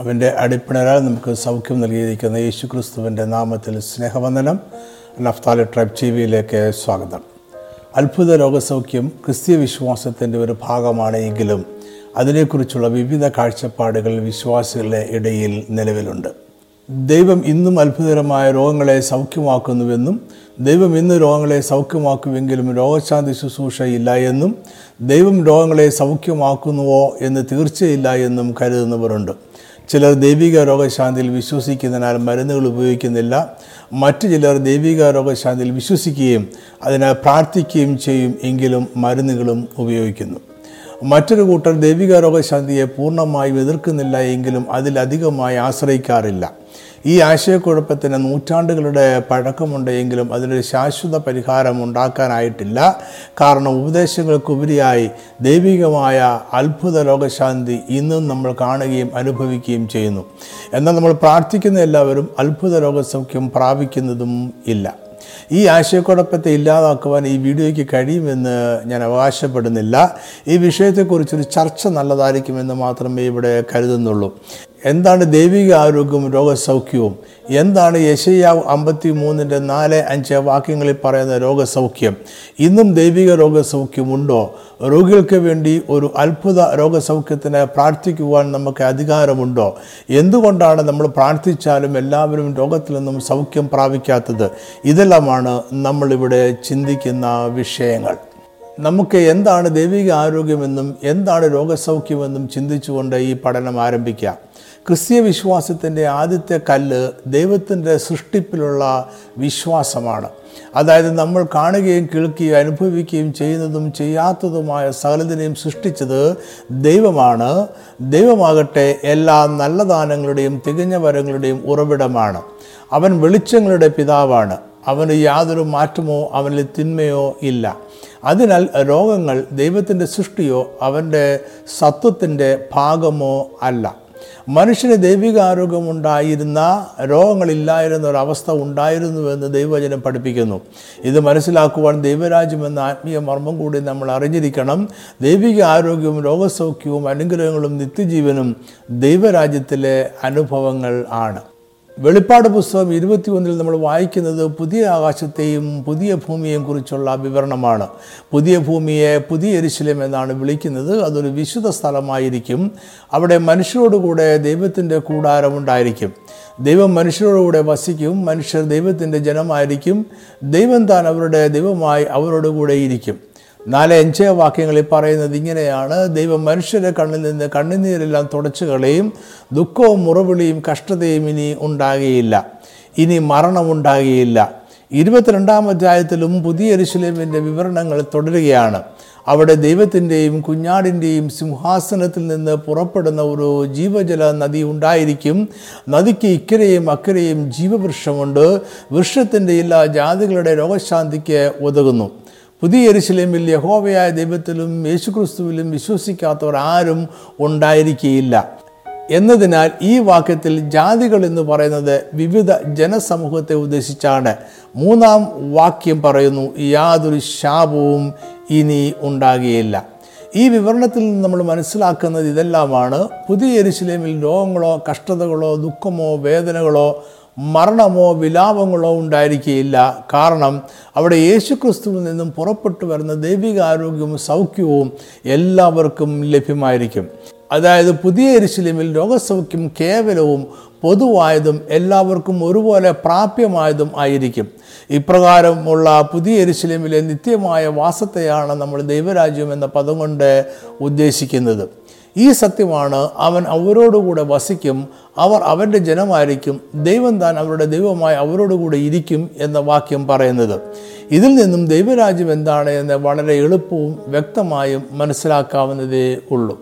അവന്റെ അടിപ്പിണരാൽ നമുക്ക് സൗഖ്യം നൽകിയിരിക്കുന്ന യേശു ക്രിസ്തുവിന്റെ നാമത്തിൽ സ്നേഹവന്ദനം. നഫ്താലി ട്രൈബ് ടി വിയിലേക്ക് സ്വാഗതം. അത്ഭുത രോഗസൗഖ്യം ക്രിസ്തീയ വിശ്വാസത്തിന്റെ ഒരു ഭാഗമാണെങ്കിലും അതിനെക്കുറിച്ചുള്ള വിവിധ കാഴ്ചപ്പാടുകൾ വിശ്വാസികളുടെ ഇടയിൽ നിലവിലുണ്ട്. ദൈവം ഇന്നും അത്ഭുതകരമായ രോഗങ്ങളെ സൗഖ്യമാക്കുന്നുവെന്നും ദൈവം ഇന്ന് രോഗങ്ങളെ സൗഖ്യമാക്കുമെങ്കിലും രോഗശാന്തി ശുശ്രൂഷ ഇല്ല എന്നും ദൈവം രോഗങ്ങളെ സൗഖ്യമാക്കുന്നുവോ എന്ന് തീർച്ചയില്ല എന്നും കരുതുന്നവരുണ്ട്. ചിലർ ദൈവിക രോഗശാന്തിയിൽ വിശ്വസിക്കുന്നതിനാൽ മരുന്നുകൾ ഉപയോഗിക്കുന്നില്ല. മറ്റു ചിലർ ദൈവിക രോഗശാന്തിയിൽ വിശ്വസിക്കുകയും അതിനായി പ്രാർത്ഥിക്കുകയും ചെയ്യും എങ്കിലും മരുന്നുകളും ഉപയോഗിക്കുന്നു. മറ്റൊരു കൂട്ടർ ദൈവിക രോഗശാന്തിയെ പൂർണമായും എതിർക്കുന്നില്ല എങ്കിലും അതിലധികമായി ആശ്രയിക്കാറില്ല. ഈ ആശയക്കുഴപ്പത്തിന് നൂറ്റാണ്ടുകളുടെ പഴക്കമുണ്ടെങ്കിലും അതിനൊരു ശാശ്വത പരിഹാരം ഉണ്ടാക്കാനായിട്ടില്ല. കാരണം ഉപദേശങ്ങൾക്കുപരിയായി ദൈവികമായ അത്ഭുത ലോകശാന്തി ഇന്നും നമ്മൾ കാണുകയും അനുഭവിക്കുകയും ചെയ്യുന്നു. എന്നാൽ നമ്മൾ പ്രാർത്ഥിക്കുന്ന എല്ലാവരും അത്ഭുത ലോകസൗഖ്യം പ്രാപിക്കുന്നതും ഇല്ല. ഈ ആശയക്കുഴപ്പത്തെ ഇല്ലാതാക്കുവാൻ ഈ വീഡിയോയ്ക്ക് കഴിയുമെന്ന് ഞാൻ അവകാശപ്പെടുന്നില്ല. ഈ വിഷയത്തെക്കുറിച്ചൊരു ചർച്ച നല്ലതായിരിക്കുമെന്ന് മാത്രമേ ഇവിടെ കരുതുന്നുള്ളൂ. എന്താണ് ദൈവിക ആരോഗ്യവും രോഗസൗഖ്യവും? എന്താണ് യശയ്യാവ് അമ്പത്തി മൂന്നിന്റെ നാല് അഞ്ച് വാക്യങ്ങളിൽ പറയുന്ന രോഗസൗഖ്യം? ഇന്നും ദൈവിക രോഗസൗഖ്യമുണ്ടോ? രോഗികൾക്ക് വേണ്ടി ഒരു അത്ഭുത രോഗസൗഖ്യത്തിന് പ്രാർത്ഥിക്കുവാൻ നമുക്ക് അധികാരമുണ്ടോ? എന്തുകൊണ്ടാണ് നമ്മൾ പ്രാർത്ഥിച്ചാലും എല്ലാവരും രോഗത്തിൽ നിന്നും സൗഖ്യം പ്രാപിക്കാത്തത്? ഇതെല്ലാമാണ് നമ്മളിവിടെ ചിന്തിക്കുന്ന വിഷയങ്ങൾ. നമുക്ക് എന്താണ് ദൈവിക ആരോഗ്യമെന്നും എന്താണ് രോഗസൗഖ്യമെന്നും ചിന്തിച്ചുകൊണ്ട് ഈ പഠനം ആരംഭിക്കാം. ക്രിസ്തീയ വിശ്വാസത്തിന്റെ ആദ്യത്തെ കല്ല് ദൈവത്തിന്റെ സൃഷ്ടിപ്പിലുള്ള വിശ്വാസമാണ്. അതായത് നമ്മൾ കാണുകയും കേൾക്കുകയും അനുഭവിക്കുകയും ചെയ്യുന്നതും ചെയ്യാത്തതുമായ സകലതിനെയും സൃഷ്ടിച്ചത് ദൈവമാണ്. ദൈവമാകട്ടെ എല്ലാ നല്ല ദാനങ്ങളുടെയും തികഞ്ഞ വരങ്ങളുടെയും ഉറവിടമാണ്. അവൻ വെളിച്ചങ്ങളുടെ പിതാവാണ്. അവന് യാതൊരു മാറ്റമോ അവനിൽ തിന്മയോ ഇല്ല. അതിനാൽ രോഗങ്ങൾ ദൈവത്തിന്റെ സൃഷ്ടിയോ അവന്റെ സത്വത്തിന്റെ ഭാഗമോ അല്ല. മനുഷ്യന് ദൈവിക ആരോഗ്യമുണ്ടായിരുന്ന രോഗങ്ങളില്ലായിരുന്ന ഒരവസ്ഥ ഉണ്ടായിരുന്നുവെന്ന് ദൈവവചനം പഠിപ്പിക്കുന്നു. ഇത് മനസ്സിലാക്കുവാൻ ദൈവരാജ്യം എന്ന ആത്മീയ മർമ്മം കൂടി നമ്മൾ അറിഞ്ഞിരിക്കണം. ദൈവിക ആരോഗ്യവും രോഗസൗഖ്യവും അനുഗ്രഹങ്ങളും നിത്യജീവനും ദൈവരാജ്യത്തിലെ അനുഭവങ്ങൾ ആണ്. വെളിപ്പാട് പുസ്തകം ഇരുപത്തി ഒന്നിൽ നമ്മൾ വായിക്കുന്നത് പുതിയ ആകാശത്തെയും പുതിയ ഭൂമിയെയും കുറിച്ചുള്ള വിവരണമാണ്. പുതിയ ഭൂമിയെ പുതിയ എരിശിലം എന്നാണ് വിളിക്കുന്നത്. അതൊരു വിശുദ്ധ സ്ഥലമായിരിക്കും. അവിടെ മനുഷ്യരോടുകൂടെ ദൈവത്തിന്റെ കൂടാരമുണ്ടായിരിക്കും ദൈവം മനുഷ്യരോടുകൂടെ വസിക്കും. മനുഷ്യർ ദൈവത്തിന്റെ ജനമായിരിക്കും. ദൈവം താൻ അവരുടെ ദൈവമായി അവരോടുകൂടെ ഇരിക്കും. നാല് അഞ്ച് വാക്യങ്ങളിൽ പറയുന്നത് ഇങ്ങനെയാണ്. ദൈവം മനുഷ്യരെ കണ്ണിൽ നിന്ന് കണ്ണുനീരെല്ലാം തുടച്ചു കളയും. ദുഃഖവും മുറവിളിയും കഷ്ടതയും ഇനി ഉണ്ടാകുകയില്ല. ഇനി മരണമുണ്ടാകുകയില്ല ഇരുപത്തിരണ്ടാം അധ്യായത്തിലും പുതിയ എരുശലേമിന്റെ വിവരണങ്ങൾ തുടരുകയാണ്. അവിടെ ദൈവത്തിന്റെയും കുഞ്ഞാടിന്റെയും സിംഹാസനത്തിൽ നിന്ന് പുറപ്പെടുന്ന ഒരു ജീവജല നദി ഉണ്ടായിരിക്കും. നദിക്ക് ഇക്കരയും അക്കരയും ജീവവൃക്ഷമുണ്ട് വൃക്ഷത്തിന്റെ എല്ലാ ജാതികളുടെ രോഗശാന്തിക്ക് ഉതകുന്നു പുതിയ എരിശിലേമിൽ യഹോവയായ ദൈവത്തിലും യേശുക്രിസ്തുവിലും വിശ്വസിക്കാത്തവർ ആരും ഉണ്ടായിരിക്കുകയില്ല എന്നതിനാൽ ഈ വാക്യത്തിൽ ജാതികൾ എന്ന് പറയുന്നത് വിവിധ ജനസമൂഹത്തെ ഉദ്ദേശിച്ചാണ്. മൂന്നാം വാക്യം പറയുന്നു യാതൊരു ശാപവും ഇനി ഉണ്ടാകുകയില്ല. ഈ വിവരണത്തിൽ നിന്ന് നമ്മൾ മനസ്സിലാക്കുന്നത് ഇതെല്ലാമാണ്. പുതിയ എരിശിലേമിൽ രോഗങ്ങളോ കഷ്ടതകളോ ദുഃഖമോ വേദനകളോ മരണമോ വിലാപങ്ങളോ ഉണ്ടായിരിക്കുകയില്ല കാരണം അവിടെ യേശുക്രിസ്തുവിൽ നിന്നും പുറപ്പെട്ടു വരുന്ന ദൈവിക ആരോഗ്യവും സൗഖ്യവും എല്ലാവർക്കും ലഭ്യമായിരിക്കും. അതായത് പുതിയ എരിശിലിമിൽ രോഗസൗഖ്യം കേവലവും പൊതുവായതും എല്ലാവർക്കും ഒരുപോലെ പ്രാപ്യമായതും ആയിരിക്കും. ഇപ്രകാരമുള്ള പുതിയ എരിശിലിമിലെ നിത്യമായ വാസത്തെയാണ് നമ്മൾ ദൈവരാജ്യം എന്ന പദം കൊണ്ട് ഉദ്ദേശിക്കുന്നത്. ഈ സത്യമാണ് അവൻ അവരോടുകൂടെ വസിക്കും അവർ അവന്റെ ജനമായിരിക്കും ദൈവം താൻ അവരുടെ ദൈവമായി അവരോടുകൂടെ ഇരിക്കും എന്ന വാക്യം പറയുന്നത്. ഇതിൽ നിന്നും ദൈവരാജ്യം എന്താണ് എന്ന് വളരെ എളുപ്പവും വ്യക്തമായും മനസ്സിലാക്കാവുന്നതേ ഉള്ളൂ.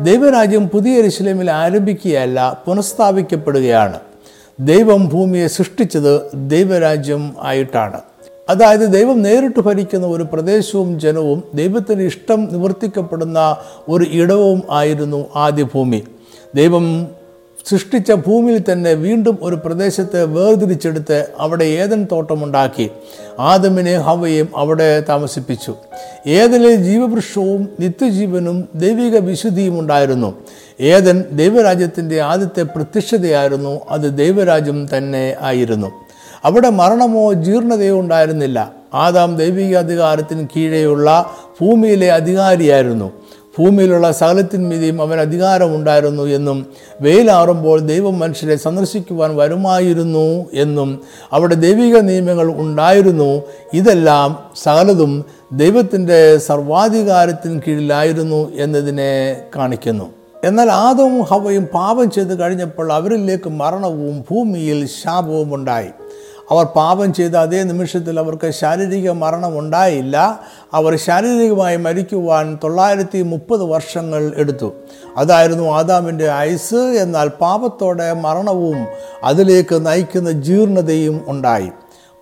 ദൈവരാജ്യം പുതിയ എരുശലേമിൽ ആരംഭിക്കുകയല്ല പുനഃസ്ഥാപിക്കപ്പെടുകയാണ്. ദൈവം ഭൂമിയെ സൃഷ്ടിച്ചത് ദൈവരാജ്യം ആയിട്ടാണ്. അതായത് ദൈവം നേരിട്ട് ഭരിക്കുന്ന ഒരു പ്രദേശവും ജനവും ദൈവത്തിന് ഇഷ്ടം നിവർത്തിക്കപ്പെടുന്ന ഒരു ഇടവും ആയിരുന്നു ആദ്യ ഭൂമി. ദൈവം സൃഷ്ടിച്ച ഭൂമിയിൽ തന്നെ വീണ്ടും ഒരു പ്രദേശത്തെ വേർതിരിച്ചെടുത്ത് അവിടെ ഏതൻ തോട്ടമുണ്ടാക്കി. ആദമിനെ ഹവയും അവിടെ താമസിപ്പിച്ചു. ഏതനിൽ ജീവവൃക്ഷവും നിത്യജീവനും ദൈവിക വിശുദ്ധിയും ഉണ്ടായിരുന്നു. ഏതൻ ദൈവരാജ്യത്തിന്റെ ആദ്യത്തെ പ്രത്യക്ഷതയായിരുന്നു അത് ദൈവരാജ്യം തന്നെ ആയിരുന്നു. അവിടെ മരണമോ ജീർണതയോ ഉണ്ടായിരുന്നില്ല. ആദാം ദൈവിക അധികാരത്തിന് കീഴെയുള്ള ഭൂമിയിലെ അധികാരിയായിരുന്നു. ഭൂമിയിലുള്ള സകലത്തിന്മീതിയും അവൻ അധികാരമുണ്ടായിരുന്നു എന്നും വെയിലാറുമ്പോൾ ദൈവം മനുഷ്യരെ സന്ദർശിക്കുവാൻ വരുമായിരുന്നു എന്നും അവിടെ ദൈവിക നിയമങ്ങൾ ഉണ്ടായിരുന്നു. ഇതെല്ലാം സകലതും ദൈവത്തിന്റെ സർവാധികാരത്തിന് കീഴിലായിരുന്നു എന്നതിനെ കാണിക്കുന്നു. എന്നാൽ ആദവും ഹവയും പാപം ചെയ്ത് കഴിഞ്ഞപ്പോൾ അവരിലേക്ക് മരണവും ഭൂമിയിൽ ശാപവും ഉണ്ടായി. അവർ പാപം ചെയ്ത അതേ നിമിഷത്തിൽ അവർക്ക് ശാരീരിക മരണം ഉണ്ടായില്ല. അവർ ശാരീരികമായി മരിക്കുവാൻ തൊള്ളായിരത്തി മുപ്പത് വർഷങ്ങൾ എടുത്തു. അതായിരുന്നു ആദാമിന്റെ ആയുസ് എന്നാൽ പാപത്തോടെ മരണവും അതിലേക്ക് നയിക്കുന്ന ജീർണതയും ഉണ്ടായി.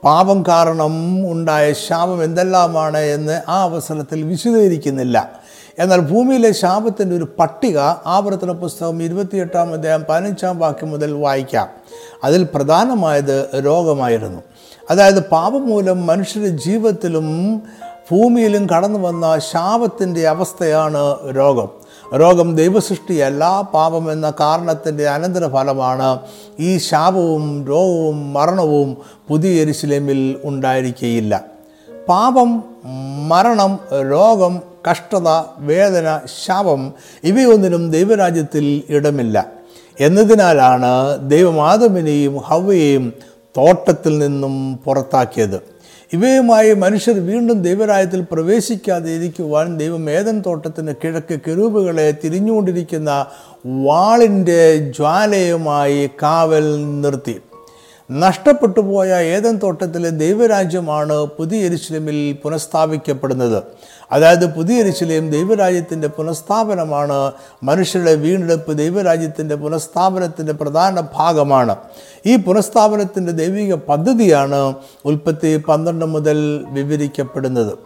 പാപം കാരണം ഉണ്ടായ ശാപം എന്തെല്ലാമാണ് എന്ന് ആ അവസരത്തിൽ വിശദീകരിക്കുന്നില്ല. എന്നാൽ ഭൂമിയിലെ ശാപത്തിന്റെ ഒരു പട്ടിക ആവർത്തന പുസ്തകം ഇരുപത്തിയെട്ടാം അദ്ദേഹം പതിനഞ്ചാം വാക്യം മുതൽ വായിക്കാം. അതിൽ പ്രധാനമായത് രോഗമായിരുന്നു. അതായത് പാപം മൂലം മനുഷ്യരുടെ ജീവിതത്തിലും ഭൂമിയിലും കടന്നു വന്ന ശാപത്തിന്റെ അവസ്ഥയാണ് രോഗം. രോഗം ദൈവസൃഷ്ടിയല്ല പാപം എന്ന കാരണത്തിന്റെ അനന്തരഫലമാണ് ഈ ശാപവും രോഗവും മരണവും പുതിയ എരിശിലേമിൽ ഉണ്ടായിരിക്കുകയില്ല പാപം മരണം രോഗം കഷ്ടത വേദന ശാപം ഇവയൊന്നിനും ദൈവരാജ്യത്തിൽ ഇടമില്ല. എന്നതിനാലാണ് ദൈവം ഹവയെയും തോട്ടത്തിൽ നിന്നും പുറത്താക്കിയത്. ഇവയുമായി മനുഷ്യർ വീണ്ടും ദൈവരായത്തിൽ പ്രവേശിക്കാതെ ഇരിക്കുവാൻ ദൈവം ഏതൻ തോട്ടത്തിന് കിഴക്ക് കിരൂപുകളെ തിരിഞ്ഞുകൊണ്ടിരിക്കുന്ന വാളിന്റെ ജ്വാലയുമായി കാവൽ നിർത്തി. നഷ്ടപ്പെട്ടു പോയ ഏതൻ തോട്ടത്തിലെ ദൈവരാജ്യമാണ് പുതിയ എരിശിലമിൽ പുനഃസ്ഥാപിക്കപ്പെടുന്നത്. അതായത് പുതിയ എരിശിലയും ദൈവരാജ്യത്തിന്റെ പുനഃസ്ഥാപനമാണ് മനുഷ്യരുടെ വീണ്ടെടുപ്പ് ദൈവരാജ്യത്തിന്റെ പുനഃസ്ഥാപനത്തിന്റെ പ്രധാന ഭാഗമാണ്. ഈ പുനഃസ്ഥാപനത്തിന്റെ ദൈവിക പദ്ധതിയാണ് ഉൽപ്പത്തി പന്ത്രണ്ട് മുതൽ വിവരിക്കപ്പെടുന്നത്.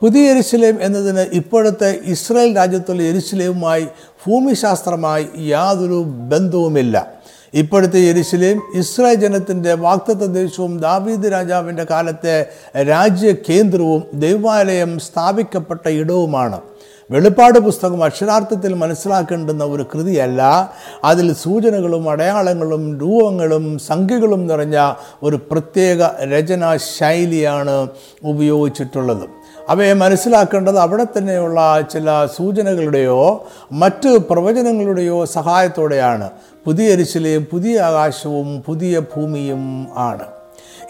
പുതിയ എരിശിലേം എന്നതിന് ഇപ്പോഴത്തെ ഇസ്രായേൽ രാജ്യത്തുള്ള എരിശിലേവുമായി ഭൂമിശാസ്ത്രമായി യാതൊരു ബന്ധവുമില്ല. ഇപ്പോഴത്തെ യെരുശലേം ഇസ്രായേൽ ജനത്തിന്റെ വാക്തത്വ ദേശവും ദാവീദ് രാജാവിന്റെ കാലത്തെ രാജ്യ കേന്ദ്രവും ദൈവാലയം സ്ഥാപിക്കപ്പെട്ട ഇടവുമാണ്. വെളിപ്പാട് പുസ്തകം അക്ഷരാർത്ഥത്തിൽ മനസ്സിലാക്കേണ്ടുന്ന ഒരു കൃതിയല്ല. അതിൽ സൂചനകളും അടയാളങ്ങളും രൂപങ്ങളും സംഖ്യകളും നിറഞ്ഞ ഒരു പ്രത്യേക രചനാ ശൈലിയാണ് ഉപയോഗിച്ചിട്ടുള്ളത്. അവയെ മനസ്സിലാക്കേണ്ടത് അവിടെ തന്നെയുള്ള ചില സൂചനകളുടെയോ മറ്റ് പ്രവചനങ്ങളുടെയോ സഹായത്തോടെയാണ്. പുതിയ അരിശിലയും പുതിയ ആകാശവും പുതിയ ഭൂമിയും ആണ്.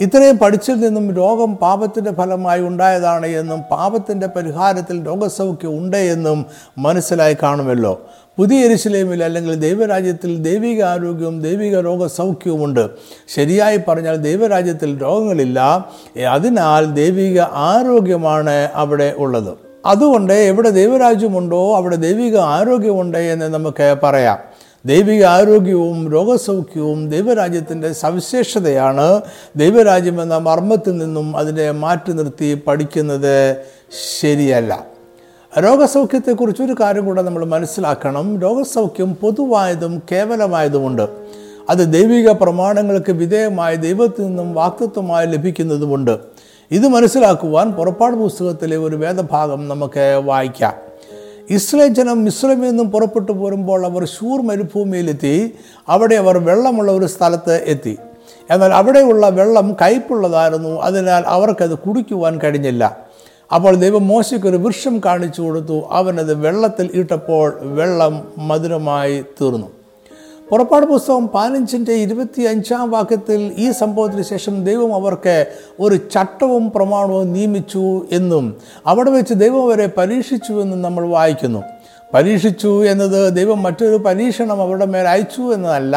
ഇത്രയും പഠിച്ചിൽ നിന്നും രോഗം പാപത്തിന്റെ ഫലമായി ഉണ്ടായതാണ് എന്നും പാപത്തിന്റെ പരിഹാരത്തിൽ രോഗസൗഖ്യം ഉണ്ട് എന്നും മനസ്സിലായി കാണുമല്ലോ. പുതിയ എരിശിലേമിൽ അല്ലെങ്കിൽ ദൈവരാജ്യത്തിൽ ദൈവിക ആരോഗ്യവും ദൈവിക രോഗസൗഖ്യവുമുണ്ട് ശരിയായി പറഞ്ഞാൽ ദൈവരാജ്യത്തിൽ രോഗങ്ങളില്ല. അതിനാൽ ദൈവിക ആരോഗ്യമാണ് അവിടെ ഉള്ളത്. അതുകൊണ്ട് എവിടെ ദൈവരാജ്യമുണ്ടോ അവിടെ ദൈവിക ആരോഗ്യമുണ്ട് എന്ന് നമുക്ക് പറയാം. ദൈവിക ആരോഗ്യവും രോഗസൗഖ്യവും ദൈവരാജ്യത്തിന്റെ സവിശേഷതയാണ് ദൈവരാജ്യം എന്ന മർമ്മത്തിൽ നിന്നും അതിനെ മാറ്റി നിർത്തി പഠിക്കുന്നത് ശരിയല്ല. രോഗസൗഖ്യത്തെക്കുറിച്ച് ഒരു കാര്യം കൂടെ നമ്മൾ മനസ്സിലാക്കണം. രോഗസൗഖ്യം പൊതുവായതും കേവലമായതുമുണ്ട്. അത് ദൈവിക പ്രമാണങ്ങൾക്ക് വിധേയമായ ദൈവത്തിൽ നിന്നും വാക്തത്വമായി ലഭിക്കുന്നതുമുണ്ട്. ഇത് മനസ്സിലാക്കുവാൻ പുറപ്പാട് പുസ്തകത്തിലെ ഒരു വേദഭാഗം നമുക്ക് വായിക്കാം. ഇസ്ലേ ജനം മിശ്രമിൽ നിന്നും പുറപ്പെട്ടു പോരുമ്പോൾ അവർ ഷൂർ മരുഭൂമിയിലെത്തി. അവിടെ അവർ വെള്ളമുള്ള ഒരു സ്ഥലത്ത് എത്തി. എന്നാൽ അവിടെയുള്ള വെള്ളം കയ്പുള്ളതായിരുന്നു. അതിനാൽ അവർക്കത് കുടിക്കുവാൻ കഴിഞ്ഞില്ല. അപ്പോൾ ദൈവം മോശയ്ക്കൊരു വൃക്ഷം കാണിച്ചു കൊടുത്തു. അവനത് വെള്ളത്തിൽ ഇട്ടപ്പോൾ വെള്ളം മധുരമായി തീർന്നു. പുറപ്പാട് പുസ്തകം പതിനഞ്ചിന്റെ ഇരുപത്തി അഞ്ചാം വാക്യത്തിൽ ഈ സംഭവത്തിന് ശേഷം ദൈവം അവർക്ക് ഒരു ചട്ടവും പ്രമാണവും നിയമിച്ചു എന്നും അവിടെ വെച്ച് ദൈവം അവരെ പരീക്ഷിച്ചു എന്നും നമ്മൾ വായിക്കുന്നു. പരീക്ഷിച്ചു എന്നത് ദൈവം മറ്റൊരു പരീക്ഷണം അവരുടെ മേൽ അയച്ചു എന്നതല്ല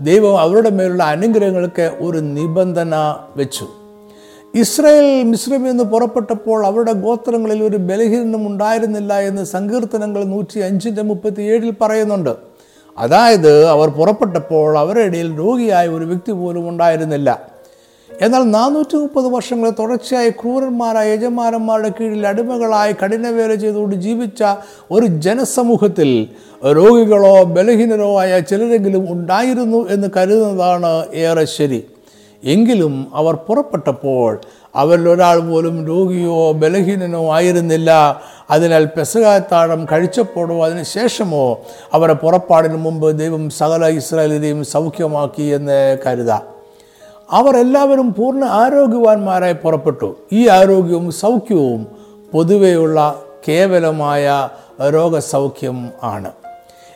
ദൈവം അവരുടെ മേലുള്ള അനുഗ്രഹങ്ങൾക്ക് ഒരു നിബന്ധന വെച്ചു. ഇസ്രായേൽ മിശ്രമിൽ നിന്ന് പുറപ്പെട്ടപ്പോൾ അവരുടെ ഗോത്രങ്ങളിൽ ഒരു ബലഹീനം ഉണ്ടായിരുന്നില്ല എന്ന് സങ്കീർത്തനങ്ങൾ നൂറ്റി അഞ്ചിന്റെ മുപ്പത്തി ഏഴിൽ പറയുന്നുണ്ട്. അതായത് അവർ പുറപ്പെട്ടപ്പോൾ അവരുടെ ഇടയിൽ രോഗിയായ ഒരു വ്യക്തി പോലും ഉണ്ടായിരുന്നില്ല. എന്നാൽ നാനൂറ്റി മുപ്പത് വർഷങ്ങൾ തുടർച്ചയായി ക്രൂരന്മാരായ യജമാനന്മാരുടെ കീഴിൽ അടിമകളായി കഠിനവേല ചെയ്തുകൊണ്ട് ജീവിച്ച ഒരു ജനസമൂഹത്തിൽ രോഗികളോ ബലഹീനരോ ആയ ചിലരെങ്കിലും ഉണ്ടായിരുന്നു എന്ന് കരുതുന്നതാണ് ഏറെ ശരി. എങ്കിലും അവർ പുറപ്പെട്ടപ്പോൾ അവരിൽ ഒരാൾ പോലും രോഗിയോ ബലഹീനനോ ആയിരുന്നില്ല. അതിനാൽ പെസകാത്താഴം കഴിച്ചപ്പോഴോ അതിനുശേഷമോ അവരെ പുറപ്പാടിന് മുമ്പ് ദൈവം സകല ഇസ്രായേലിനെയും സൗഖ്യമാക്കി എന്ന് കരുതാം. അവർ എല്ലാവരും പൂർണ ആരോഗ്യവാന്മാരായി പുറപ്പെട്ടു. ഈ ആരോഗ്യവും സൗഖ്യവും പൊതുവെയുള്ള കേവലമായ രോഗസൗഖ്യം ആണ്.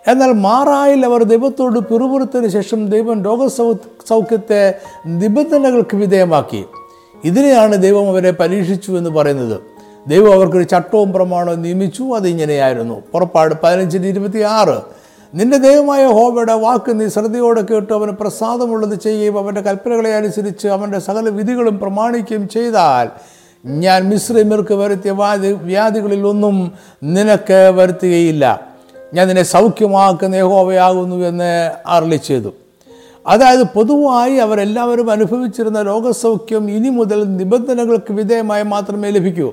എന്നാൽ മാറായിൽ അവർ ദൈവത്തോട് പിറുപുറത്തിന് ശേഷം ദൈവം രോഗ സൗഖ്യത്തെ നിബന്ധനകൾക്ക് വിധേയമാക്കി. ഇതിനെയാണ് ദൈവം അവരെ പരീക്ഷിച്ചു എന്ന് പറയുന്നത്. ദൈവം അവർക്കൊരു ചട്ടവും പ്രമാണവും നിയമിച്ചു അതിങ്ങനെയായിരുന്നു പുറപ്പാട് പതിനഞ്ചിന് ഇരുപത്തി ആറ് നിന്റെ ദൈവമായ ഹോബയുടെ വാക്ക് നീ ശ്രദ്ധയോടെ കേട്ട് അവന് പ്രസാദമുള്ളത് ചെയ്യുകയും അവന്റെ കൽപ്പനകളെ അനുസരിച്ച് അവന്റെ സകല വിധികളും പ്രമാണിക്കുകയും ചെയ്താൽ ഞാൻ മിശ്രമിർക്ക് വരുത്തിയ വ്യാധി വ്യാധികളിലൊന്നും നിനക്ക് വരുത്തുകയില്ല. ഞാൻ നിന്നെ സൗഖ്യമാക്കുന്ന യഹോവയാകുന്നു എന്ന് അറളി ചെയ്തു. അതായത് പൊതുവായി അവരെല്ലാവരും അനുഭവിച്ചിരുന്ന രോഗസൗഖ്യം ഇനി മുതൽ നിബന്ധനകൾക്ക് വിധേയമായി മാത്രമേ ലഭിക്കൂ.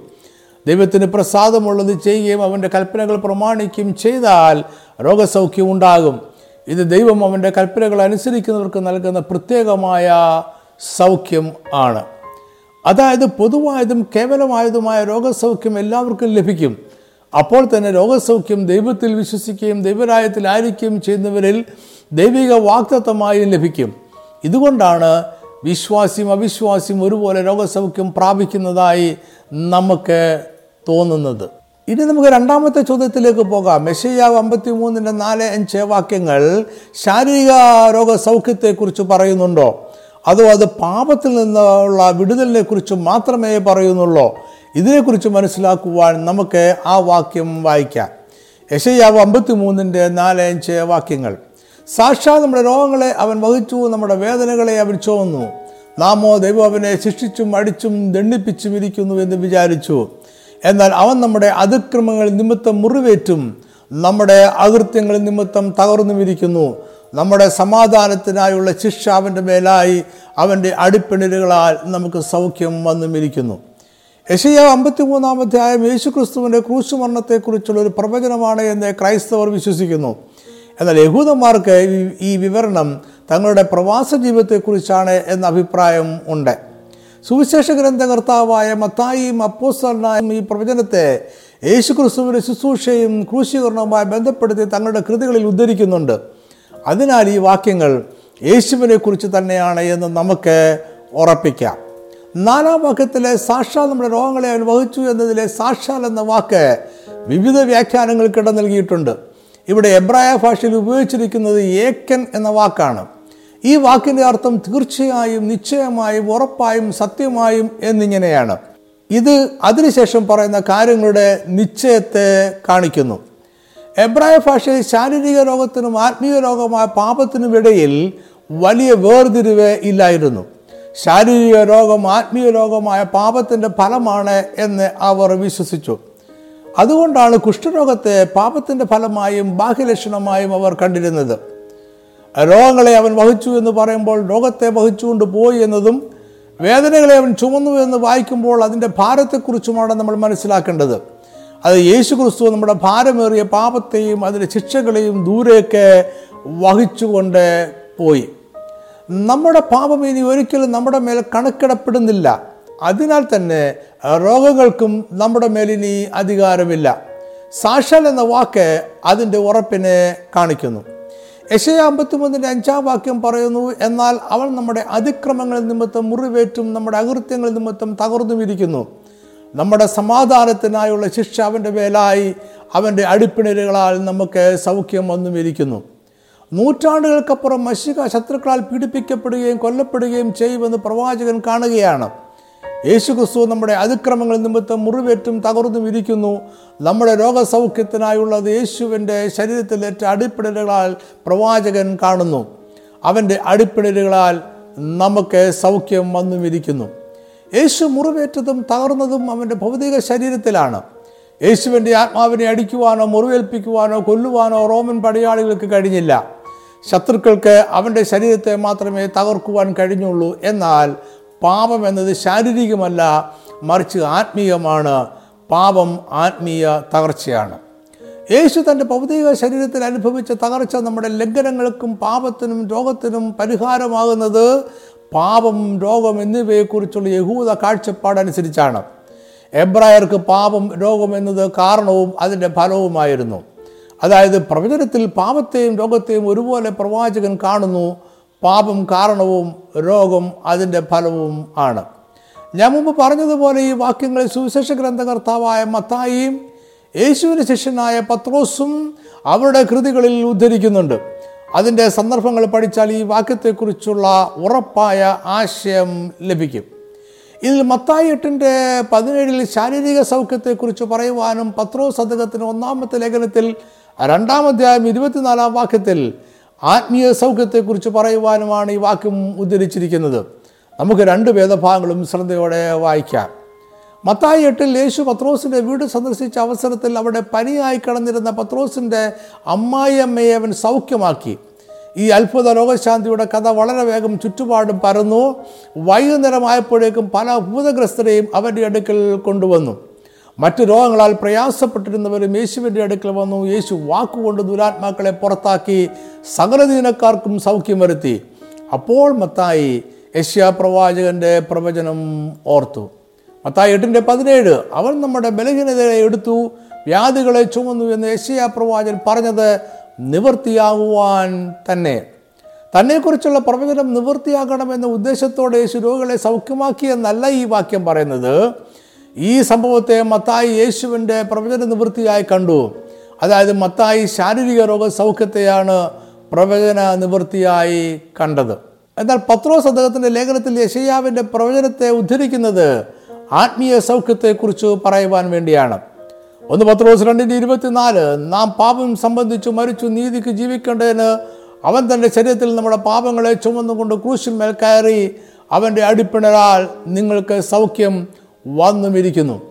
ദൈവത്തിന് പ്രസാദമുള്ളത് ചെയ്യുകയും അവന്റെ കൽപ്പനകൾ പ്രമാണിക്കുകയും ചെയ്താൽ രോഗസൗഖ്യം ഉണ്ടാകും. ഇത് ദൈവം അവന്റെ കൽപ്പനകൾ അനുസരിക്കുന്നവർക്ക് നൽകുന്ന പ്രത്യേകമായ സൗഖ്യം ആണ്. അതായത് പൊതുവായതും കേവലമായതുമായ രോഗസൗഖ്യം എല്ലാവർക്കും ലഭിക്കും. അപ്പോൾ തന്നെ രോഗസൗഖ്യം ദൈവത്തിൽ വിശ്വസിക്കുകയും ദൈവരായത്തിൽ ആയിരിക്കുകയും ചെയ്യുന്നവരിൽ ദൈവിക വാക്തത്വമായും ലഭിക്കും. ഇതുകൊണ്ടാണ് വിശ്വാസിയും അവിശ്വാസിയും ഒരുപോലെ രോഗസൗഖ്യം പ്രാപിക്കുന്നതായി നമുക്ക് തോന്നുന്നത്. ഇനി നമുക്ക് രണ്ടാമത്തെ ചോദ്യത്തിലേക്ക് പോകാം. മെഷയ്യാവ് അമ്പത്തി മൂന്നിന്റെ നാല് അഞ്ച് വാക്യങ്ങൾ ശാരീരിക രോഗസൗഖ്യത്തെക്കുറിച്ച് പറയുന്നുണ്ടോ? അതോ അത് പാപത്തിൽ നിന്നുള്ള വിടുതലിനെ കുറിച്ച് മാത്രമേ പറയുന്നുള്ളൂ? ഇതിനെക്കുറിച്ച് മനസ്സിലാക്കുവാൻ നമുക്ക് ആ വാക്യം വായിക്കാം. യശയാവ് അമ്പത്തി മൂന്നിന്റെ നാല് അഞ്ച് വാക്യങ്ങൾ. സാക്ഷാത് നമ്മുടെ രോഗങ്ങളെ അവൻ വഹിച്ചു നമ്മുടെ വേദനകളെ അവൻ ചുവന്നു നാമോ ദൈവം അവനെ ശിക്ഷിച്ചും അടിച്ചും ദണ്ഡിപ്പിച്ചും ഇരിക്കുന്നു എന്ന് വിചാരിച്ചു. എന്നാൽ അവൻ നമ്മുടെ അതിക്രമങ്ങൾ നിമിത്തം മുറിവേറ്റും നമ്മുടെ അകൃത്യങ്ങൾ നിമിത്തം തകർന്നും ഇരിക്കുന്നു. നമ്മുടെ സമാധാനത്തിനായുള്ള ശിക്ഷ അവന്റെ മേലായി അവന്റെ അടിപ്പിണലുകളാൽ നമുക്ക് സൗഖ്യം വന്നും ഇരിക്കുന്നു യശയ അമ്പത്തി മൂന്നാമധ്യായം യേശു ക്രിസ്തുവിന്റെ ക്രൂശുമരണത്തെക്കുറിച്ചുള്ള ഒരു പ്രവചനമാണ് എന്ന് ക്രൈസ്തവർ വിശ്വസിക്കുന്നു. എന്നാൽ യഹൂദന്മാർക്ക് ഈ- വിവരണം തങ്ങളുടെ പ്രവാസ ജീവിതത്തെക്കുറിച്ചാണ് എന്ന അഭിപ്രായം ഉണ്ട്. സുവിശേഷ ഗ്രന്ഥകർത്താവായ മത്തായിയും അപ്പോസ്തലനായും ഈ പ്രവചനത്തെ യേശു ക്രിസ്തുവിന്റെ ശുശ്രൂഷയും ക്രൂശീകരണവുമായി ബന്ധപ്പെടുത്തി തങ്ങളുടെ കൃതികളിൽ ഉദ്ധരിക്കുന്നുണ്ട്. അതിനാൽ ഈ വാക്യങ്ങൾ യേശുവിനെക്കുറിച്ച് തന്നെയാണ് എന്ന് നമുക്ക് ഉറപ്പിക്കാം. നാലാം വാക്യത്തിലെ സാക്ഷാൽ നമ്മുടെ രോഗങ്ങളെ അവൻ വഹിച്ചു എന്നതിലെ സാക്ഷാൽ എന്ന വാക്ക് വിവിധ വ്യാഖ്യാനങ്ങൾക്കിട നൽകിയിട്ടുണ്ട്. ഇവിടെ എബ്രായ ഭാഷയിൽ ഉപയോഗിച്ചിരിക്കുന്നത് ഏക്കൻ എന്ന വാക്കാണ്. ഈ വാക്കിന്റെ അർത്ഥം തീർച്ചയായും നിശ്ചയമായും ഉറപ്പായും സത്യമായും എന്നിങ്ങനെയാണ്. ഇത് അതിനുശേഷം പറയുന്ന കാര്യങ്ങളുടെ നിശ്ചയത്തെ കാണിക്കുന്നു. എബ്രായ ഭാഷയിൽ ശാരീരിക രോഗത്തിനും ആത്മീയ രോഗമായ പാപത്തിനും ഇടയിൽ വലിയ വേർതിരിവ് ഇല്ലായിരുന്നു. ശാരീരിക രോഗം ആത്മീയ രോഗമായ പാപത്തിന്റെ ഫലമാണ് എന്ന് അവർ വിശ്വസിച്ചു. അതുകൊണ്ടാണ് കുഷ്ഠരോഗത്തെ പാപത്തിന്റെ ഫലമായും ബാഹ്യലക്ഷണമായും അവർ കണ്ടിരുന്നത്. രോഗങ്ങളെ അവൻ വഹിച്ചു എന്ന് പറയുമ്പോൾ രോഗത്തെ വഹിച്ചുകൊണ്ട് പോയി എന്നതും വേദനകളെ അവൻ ചുമന്നു എന്ന് വായിക്കുമ്പോൾ അതിന്റെ ഭാരത്തെക്കുറിച്ചുമാണ് നമ്മൾ മനസ്സിലാക്കേണ്ടത്. അത് യേശു ക്രിസ്തു നമ്മുടെ ഭാരമേറിയ പാപത്തെയും അതിന്റെ ശിക്ഷകളെയും ദൂരേക്ക് വഹിച്ചുകൊണ്ട് പോയി. നമ്മുടെ പാപം ഇനി ഒരിക്കലും നമ്മുടെ മേൽ കണക്കിടപ്പെടുന്നില്ല. അതിനാൽ തന്നെ രോഗങ്ങൾക്കും നമ്മുടെ മേൽ ഇനി അധികാരമില്ല. സാക്ഷാൽ എന്ന വാക്ക് അതിന്റെ ഉറപ്പിനെ കാണിക്കുന്നു. യശയ അമ്പത്തിമൂന്നിന്റെ അഞ്ചാം വാക്യം പറയുന്നു എന്നാൽ അവൾ നമ്മുടെ അതിക്രമങ്ങൾ നിമിത്തം മുറിവേറ്റും നമ്മുടെ അകൃത്യങ്ങൾ നിമിത്തം തകർന്നും ഇരിക്കുന്നു നമ്മുടെ സമാധാനത്തിനായുള്ള ശിക്ഷ അവന്റെ മേലായി അവന്റെ അടിപ്പിണരുകളാൽ നമുക്ക് സൗഖ്യം വന്നും ഇരിക്കുന്നു നൂറ്റാണ്ടുകൾക്കപ്പുറം മഷിക ശത്രുക്കളാൽ പീഡിപ്പിക്കപ്പെടുകയും കൊല്ലപ്പെടുകയും ചെയ്യുമെന്ന് പ്രവാചകൻ കാണുകയാണ്. യേശു ക്രിസ്തു നമ്മുടെ അതിക്രമങ്ങൾ നിമിത്തം മുറിവേറ്റും തകർന്നും ഇരിക്കുന്നു. നമ്മുടെ രോഗസൗഖ്യത്തിനായുള്ളത് യേശുവിന്റെ ശരീരത്തിലേറ്റ അടിപ്പിടലുകളാൽ പ്രവാചകൻ കാണുന്നു. അവന്റെ അടിപ്പിടലുകളാൽ നമുക്ക് സൗഖ്യം വന്നും ഇരിക്കുന്നു. യേശു മുറിവേറ്റതും തകർന്നതും അവന്റെ ഭൗതിക ശരീരത്തിലാണ്. യേശുവിന്റെ ആത്മാവിനെ അടിക്കുവാനോ മുറിവേൽപ്പിക്കുവാനോ കൊല്ലുവാനോ റോമൻ പടയാളികൾക്ക് കഴിഞ്ഞില്ല. ശത്രുക്കൾക്ക് അവന്റെ ശരീരത്തെ മാത്രമേ തകർക്കുവാൻ കഴിഞ്ഞുള്ളൂ. എന്നാൽ പാപം എന്നത് ശാരീരികമല്ല മറിച്ച് ആത്മീയമാണ്. പാപം ആത്മീയ തകർച്ചയാണ്. യേശു തന്റെ ഭൗതിക ശരീരത്തിൽ അനുഭവിച്ച തകർച്ച നമ്മുടെ ലംഘനങ്ങൾക്കും പാപത്തിനും രോഗത്തിനും പരിഹാരമാകുന്നത് പാപം രോഗം എന്നിവയെക്കുറിച്ചുള്ള യഹൂദ കാഴ്ചപ്പാടനുസരിച്ചാണ് എബ്രായർക്ക് പാപം രോഗം എന്നത് കാരണവും അതിന്റെ ഫലവുമായിരുന്നു. അതായത് പ്രവചനത്തിൽ പാപത്തെയും രോഗത്തെയും ഒരുപോലെ പ്രവാചകൻ കാണുന്നു. പാപം കാരണവും രോഗം അതിന്റെ ഫലവും ആണ്. ഞാൻ മുമ്പ് പറഞ്ഞതുപോലെ ഈ വാക്യങ്ങളെ സുവിശേഷ ഗ്രന്ഥകർത്താവായ മത്തായിയും യേശുവിന് ശിഷ്യനായ പത്രോസും അവരുടെ കൃതികളിൽ ഉദ്ധരിക്കുന്നുണ്ട്. അതിന്റെ സന്ദർഭങ്ങൾ പഠിച്ചാൽ ഈ വാക്യത്തെക്കുറിച്ചുള്ള ഉറപ്പായ ആശയം ലഭിക്കും. ഇതിൽ മത്തായി എട്ടിന്റെ പതിനേഴിൽ ശാരീരിക സൗഖ്യത്തെക്കുറിച്ച് പറയുവാനും പത്രോസ് അദ്ദേഹത്തിന് ഒന്നാമത്തെ ലേഖനത്തിൽ രണ്ടാമധ്യായം ഇരുപത്തിനാലാം വാക്യത്തിൽ ആത്മീയ സൗഖ്യത്തെക്കുറിച്ച് പറയുവാനുമാണ് ഈ വാക്യം ഉദ്ധരിച്ചിരിക്കുന്നത്. നമുക്ക് രണ്ട് വേദഭാഗങ്ങളും ശ്രദ്ധയോടെ വായിക്കാം. മത്തായി എട്ടിൽ യേശു പത്രോസിന്റെ വീട് സന്ദർശിച്ച അവസരത്തിൽ അവിടെ പനിയായി കിടന്നിരുന്ന പത്രോസിന്റെ അമ്മായിയമ്മയെ അവൻ സൗഖ്യമാക്കി. ഈ അത്ഭുത രോഗശാന്തിയുടെ കഥ വളരെ വേഗം ചുറ്റുപാടും പരന്നു. വൈകുന്നേരമായപ്പോഴേക്കും പല ഭൂതഗ്രസ്തരെയും അവന്റെ അടുക്കൽ കൊണ്ടുവന്നു. മറ്റു രോഗങ്ങളാൽ പ്രയാസപ്പെട്ടിരുന്നവരും യേശുവിന്റെ അടുക്കൽ വന്നു. യേശു വാക്കുകൊണ്ട് ദുരാത്മാക്കളെ പുറത്താക്കി സകലദീനക്കാർക്കും സൗഖ്യം വരുത്തി. അപ്പോൾ മത്തായി യശ്യാ പ്രവാചകന്റെ പ്രവചനം ഓർത്തു. മത്തായി എട്ടിന്റെ പതിനേഴ് അവൻ നമ്മുടെ ബലഹീനതയെ എടുത്തു വ്യാധികളെ ചുമന്നു എന്ന് യശ്യാ പ്രവാചകൻ പറഞ്ഞത് നിവൃത്തിയാകുവാൻ തന്നെ. തന്നെക്കുറിച്ചുള്ള പ്രവചനം നിവൃത്തിയാകണമെന്ന ഉദ്ദേശത്തോടെ യേശു രോഗികളെ സൗഖ്യമാക്കിയെന്നല്ല ഈ വാക്യം പറയുന്നത്. ഈ സംഭവത്തെ മത്തായി യേശുവിന്റെ പ്രവചന നിവൃത്തിയായി കണ്ടു. അതായത് മത്തായി ശാരീരിക രോഗ സൗഖ്യത്തെയാണ് പ്രവചന നിവൃത്തിയായി കണ്ടത്. എന്നാൽ പത്രോസ് അദ്ദേഹത്തിന്റെ ലേഖനത്തിൽ യശയ്യാവിന്റെ പ്രവചനത്തെ ഉദ്ധരിക്കുന്നത് ആത്മീയ സൗഖ്യത്തെക്കുറിച്ച് പറയുവാൻ വേണ്ടിയാണ്. ഒന്ന് പത്രോസ് രണ്ടിന്റെ ഇരുപത്തിനാല് നാം പാപം സംബന്ധിച്ചു മരിച്ചു നീതിക്ക് ജീവിക്കേണ്ടതിന് അവൻ തന്റെ ശരീരത്തിൽ നമ്മുടെ പാപങ്ങളെ ചുമന്നുകൊണ്ട് ക്രൂശിന്മേൽ കയറി അവന്റെ അടിപ്പിണരാൽ നിങ്ങൾക്ക് സൗഖ്യം വന്നുമിരിക്കുന്നു.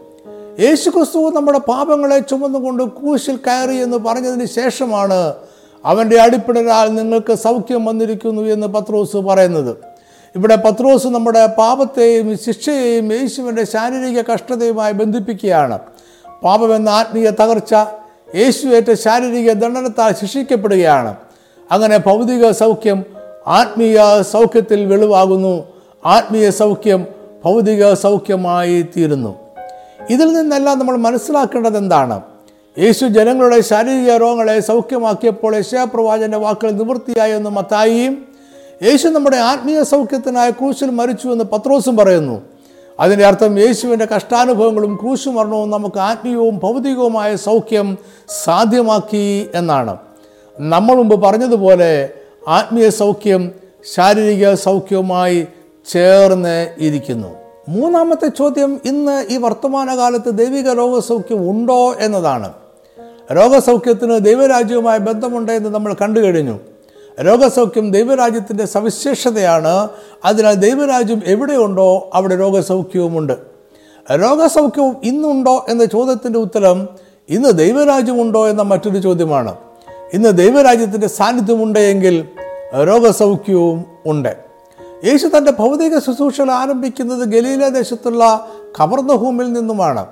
യേശു ക്രിസ്തു നമ്മുടെ പാപങ്ങളെ ചുമന്നുകൊണ്ട് കൂശിൽ കയറി എന്ന് പറഞ്ഞതിന് ശേഷമാണ് അവന്റെ അടിപ്പിടലാൽ നിങ്ങൾക്ക് സൗഖ്യം വന്നിരിക്കുന്നു എന്ന് പത്രോസ് പറയുന്നത്. ഇവിടെ പത്രോസ് നമ്മുടെ പാപത്തെയും ശിക്ഷയെയും യേശുവിന്റെ ശാരീരിക കഷ്ടതയുമായി ബന്ധിപ്പിക്കുകയാണ്. പാപമെന്ന ആത്മീയ തകർച്ച യേശുവേറ്റ ശാരീരിക ദണ്ഡനത്താൽ ശിക്ഷിക്കപ്പെടുകയാണ്. അങ്ങനെ ഭൗതിക സൗഖ്യം ആത്മീയ സൗഖ്യത്തിൽ വെളിവാകുന്നു. ആത്മീയ സൗഖ്യം ഭൗതിക സൗഖ്യമായി തീരുന്നു ഇതിൽ നിന്നെല്ലാം നമ്മൾ മനസ്സിലാക്കേണ്ടത് എന്താണ്? യേശു ജനങ്ങളുടെ ശാരീരിക രോഗങ്ങളെ സൗഖ്യമാക്കിയപ്പോൾ യശയാപ്രവാചന്റെ വാക്കുകൾ നിവൃത്തിയായെന്ന് മത്തായിയും യേശു നമ്മുടെ ആത്മീയ സൗഖ്യത്തിനായ ക്രൂശിൽ മരിച്ചു എന്ന് പത്രോസും പറയുന്നു. അതിന്റെ അർത്ഥം യേശുവിന്റെ കഷ്ടാനുഭവങ്ങളും ക്രൂശു മരണവും നമുക്ക് ആത്മീയവും ഭൗതികവുമായ സൗഖ്യം സാധ്യമാക്കി എന്നാണ്. നമ്മൾ മുമ്പ് പറഞ്ഞതുപോലെ ആത്മീയ സൗഖ്യം ശാരീരിക സൗഖ്യവുമായി ചേർന്ന് ഇരിക്കുന്നു. മൂന്നാമത്തെ ചോദ്യം ഇന്ന് ഈ വർത്തമാനകാലത്ത് ദൈവിക രോഗസൗഖ്യം ഉണ്ടോ എന്നതാണ്. രോഗസൗഖ്യത്തിന് ദൈവരാജ്യവുമായി ബന്ധമുണ്ട് എന്ന് നമ്മൾ കണ്ടു കഴിഞ്ഞു. രോഗസൗഖ്യം ദൈവരാജ്യത്തിന്റെ സവിശേഷതയാണ്. അതിനാൽ ദൈവരാജ്യം എവിടെയുണ്ടോ അവിടെ രോഗസൗഖ്യവുമുണ്ട്. രോഗസൗഖ്യവും ഇന്നുണ്ടോ എന്ന ചോദ്യത്തിന്റെ ഉത്തരം ഇന്ന് ദൈവരാജ്യമുണ്ടോ എന്ന മറ്റൊരു ചോദ്യമാണ്. ഇന്ന് ദൈവരാജ്യത്തിന്റെ സാന്നിധ്യമുണ്ട് എങ്കിൽ രോഗസൗഖ്യവും ഉണ്ട്. യേശു തന്റെ ഭൗതിക ശുശ്രൂഷകൾ ആരംഭിക്കുന്നത് ഗലീല ദേശത്തുള്ള കവർന്നഭൂമിൽ നിന്നുമാണ്.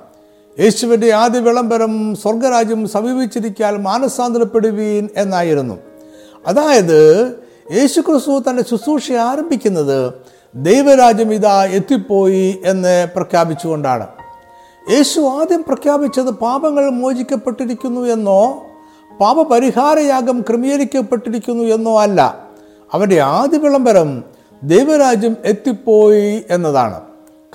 യേശുവിന്റെ ആദ്യ വിളംബരം സ്വർഗരാജ്യം സമീപിച്ചിരിക്കാൻ മാനസാന്തരപ്പെടുവീൻ എന്നായിരുന്നു. അതായത് യേശു ക്രിസ്തു തന്റെ ശുശ്രൂഷ ആരംഭിക്കുന്നത് ദൈവരാജ്യം ഇതാ എത്തിപ്പോയി എന്ന് പ്രഖ്യാപിച്ചുകൊണ്ടാണ്. യേശു ആദ്യം പ്രഖ്യാപിച്ചത് പാപങ്ങൾ മോചിക്കപ്പെട്ടിരിക്കുന്നു എന്നോ പാപപരിഹാരയാഗം ക്രമീകരിക്കപ്പെട്ടിരിക്കുന്നു എന്നോ അല്ല. അവന്റെ ആദ്യ വിളംബരം ദൈവരാജ്യം എത്തിപ്പോയി എന്നതാണ്.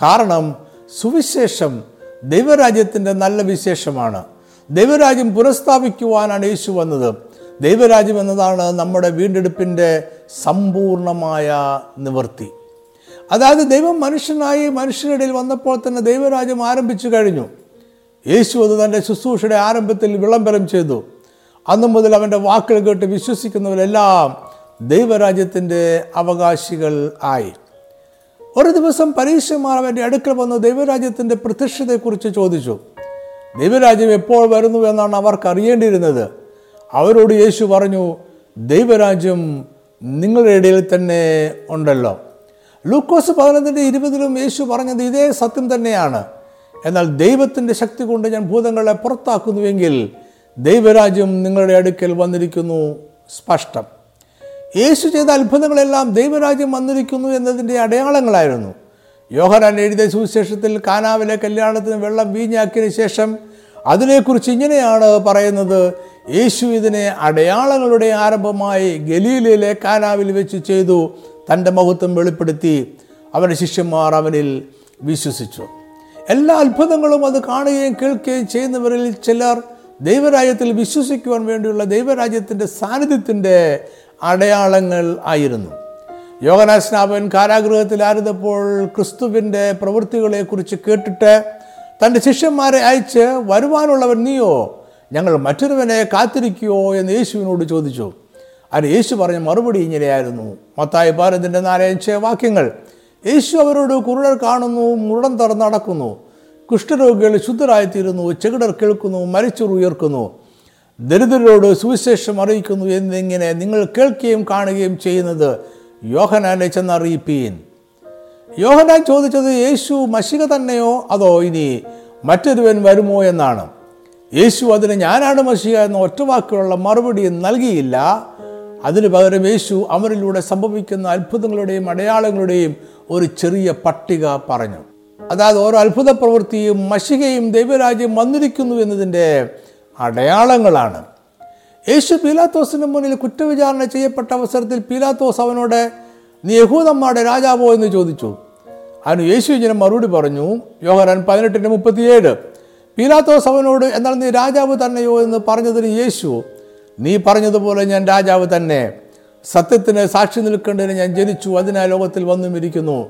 കാരണം സുവിശേഷം ദൈവരാജ്യത്തിന്റെ നല്ല വിശേഷമാണ്. ദൈവരാജ്യം പുനഃസ്ഥാപിക്കുവാനാണ് യേശു വന്നത്. ദൈവരാജ്യം എന്നതാണ് നമ്മുടെ വീണ്ടെടുപ്പിന്റെ സമ്പൂർണമായ നിവൃത്തി. അതായത് ദൈവം മനുഷ്യനായി മനുഷ്യരുടെ വന്നപ്പോൾ തന്നെ ദൈവരാജ്യം ആരംഭിച്ചു കഴിഞ്ഞു. യേശു അത് തന്റെ ശുശ്രൂഷയുടെ ആരംഭത്തിൽ വിളംബരം ചെയ്തു. അന്നു മുതൽ അവന്റെ വാക്കുകൾ കേട്ട് വിശ്വസിക്കുന്നവരെല്ലാം ദൈവരാജ്യത്തിന്റെ അവകാശികൾ ആയി. ഒരു ദിവസം പരീക്ഷമാർ അവന്റെ അടുക്കൽ വന്ന് ദൈവരാജ്യത്തിന്റെ പ്രത്യക്ഷതയെക്കുറിച്ച് ചോദിച്ചു. ദൈവരാജ്യം എപ്പോൾ വരുന്നു എന്നാണ് അവർക്ക് അറിയേണ്ടിയിരുന്നത്. അവരോട് യേശു പറഞ്ഞു ദൈവരാജ്യം നിങ്ങളുടെ ഇടയിൽ തന്നെ ഉണ്ടല്ലോ. ലൂക്കോസ് പതിനൊന്നിന്റെ ഇരുപതിലും യേശു പറഞ്ഞത് ഇതേ സത്യം തന്നെയാണ്. എന്നാൽ ദൈവത്തിന്റെ ശക്തി കൊണ്ട് ഞാൻ ഭൂതങ്ങളെ പുറത്താക്കുന്നുവെങ്കിൽ ദൈവരാജ്യം നിങ്ങളുടെ അടുക്കൽ വന്നിരിക്കുന്നു സ്പഷ്ടം. യേശു ചെയ്ത അത്ഭുതങ്ങളെല്ലാം ദൈവരാജ്യം വന്നിരിക്കുന്നു എന്നതിന്റെ അടയാളങ്ങളായിരുന്നു. യോഹനാൻ എഴുതിയ സുവിശേഷത്തിൽ കാനാവിലെ കല്യാണത്തിന് വെള്ളം വീഞ്ഞാക്കിയതിന് ശേഷം അതിനെക്കുറിച്ച് ഇങ്ങനെയാണ് പറയുന്നത്. യേശു ഇതിനെ അടയാളങ്ങളുടെ ആരംഭമായി ഗലീലയിലെ കാനാവിൽ വെച്ച് ചെയ്തു തന്റെ മഹത്വം വെളിപ്പെടുത്തി. അവന്റെ ശിഷ്യന്മാർ അവനിൽ വിശ്വസിച്ചു. എല്ലാ അത്ഭുതങ്ങളും അത് കാണുകയും കേൾക്കുകയും ചെയ്യുന്നവരിൽ ചിലർ ദൈവരാജ്യത്തിൽ വിശ്വസിക്കുവാൻ വേണ്ടിയുള്ള ദൈവരാജ്യത്തിന്റെ സാന്നിധ്യത്തിന്റെ അടയാളങ്ങൾ ആയിരുന്നു. യോഗനാസ്നാപൻ കാരാഗൃഹത്തിലായിരുന്നപ്പോൾ ക്രിസ്തുവിന്റെ പ്രവൃത്തികളെക്കുറിച്ച് കേട്ടിട്ട് തന്റെ ശിഷ്യന്മാരെ അയച്ച് വരുവാനുള്ളവൻ നീയോ? ഞങ്ങൾ മറ്റൊരുവനെ കാത്തിരിക്കുകയോ എന്ന് യേശുവിനോട് ചോദിച്ചു. അതിന് യേശു പറഞ്ഞ മറുപടി ഇങ്ങനെയായിരുന്നു. മത്തായി ഭാരതിന്റെ നാലഞ്ച് വാക്യങ്ങൾ യേശു അവരോട് കുരുടർ കാണുന്നു മുടൻ തുറന്ന് നടക്കുന്നു. കുഷ്ഠരോഗികൾ ശുദ്ധരായിത്തീരുന്നു ചെകിടർ കേൾക്കുന്നു മരിച്ചവർ ഉയർക്കുന്നു. ദരിദ്രരോട് സുവിശേഷം അറിയിക്കുന്നു എന്നിങ്ങനെ നിങ്ങൾ കേൾക്കുകയും കാണുകയും ചെയ്യുന്നത് യോഹനാനെ ചെന്നറിയിപ്പീൻ. യോഹനാൻ ചോദിച്ചത് യേശു മഷിക തന്നെയോ? അതോ ഇനി മറ്റൊരുവൻ വരുമോ എന്നാണ്. യേശു അതിന് ഞാനാണ് മഷിക എന്ന ഒറ്റവാക്കിലുള്ള മറുപടി നൽകിയില്ല. അതിനു പകരം യേശു അവരിലൂടെ സംഭവിക്കുന്ന അത്ഭുതങ്ങളുടെയും അടയാളങ്ങളുടെയും ഒരു ചെറിയ പട്ടിക പറഞ്ഞു. അതായത് ഓരോ അത്ഭുത പ്രവൃത്തിയും മഷികയും ദൈവരാജ്യം വന്നിരിക്കുന്നു എന്നതിന്റെ അടയാളങ്ങളാണ്. യേശു പീലാത്തോസിന് മുന്നിൽ കുറ്റവിചാരണ ചെയ്യപ്പെട്ട അവസരത്തിൽ പീലാത്തോസ് അവനോട് നീ യഹൂദന്മാരുടെ രാജാവോ? എന്ന് ചോദിച്ചു. അതിന് യേശു ഇങ്ങനെ മറുപടി പറഞ്ഞു യോഹരൻ പതിനെട്ടിന് മുപ്പത്തിയേഴ്. പീലാത്തോസ് അവനോട് എന്നാൽ നീ രാജാവ് തന്നെയോ? എന്ന് പറഞ്ഞതിന് യേശു നീ പറഞ്ഞതുപോലെ ഞാൻ രാജാവ് തന്നെ. സത്യത്തിന് സാക്ഷി നിൽക്കേണ്ടതിന് ഞാൻ ജനിച്ചു. അതിനാ ലോകത്തിൽ വന്നും ഇരിക്കുന്നു.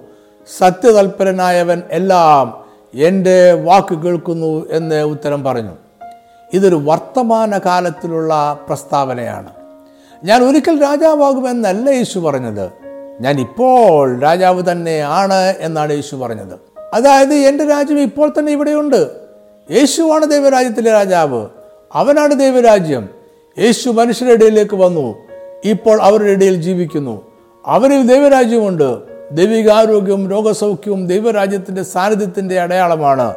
സത്യതൽപരനായവൻ എല്ലാം എന്റെ വാക്ക് കേൾക്കുന്നു എന്ന് ഉത്തരം പറഞ്ഞു. ഇതൊരു വർത്തമാന കാലത്തിലുള്ള പ്രസ്താവനയാണ്. ഞാൻ ഒരിക്കൽ രാജാവാകുമെന്നല്ല യേശു പറഞ്ഞത്. ഞാൻ ഇപ്പോൾ രാജാവ് തന്നെ ആണ് എന്നാണ് യേശു പറഞ്ഞത്. അതായത് എന്റെ രാജ്യം ഇപ്പോൾ തന്നെ ഇവിടെയുണ്ട്. യേശുവാണ് ദൈവരാജ്യത്തിലെ രാജാവ്. അവനാണ് ദൈവരാജ്യം. യേശു മനുഷ്യരുടെ ഇടയിലേക്ക് വന്നു. ഇപ്പോൾ അവരുടെ ഇടയിൽ ജീവിക്കുന്നു. അവരിൽ ദൈവരാജ്യമുണ്ട്. ദൈവികാരോഗ്യവും രോഗസൗഖ്യവും ദൈവരാജ്യത്തിന്റെ സാന്നിധ്യത്തിന്റെ അടയാളമാണ്.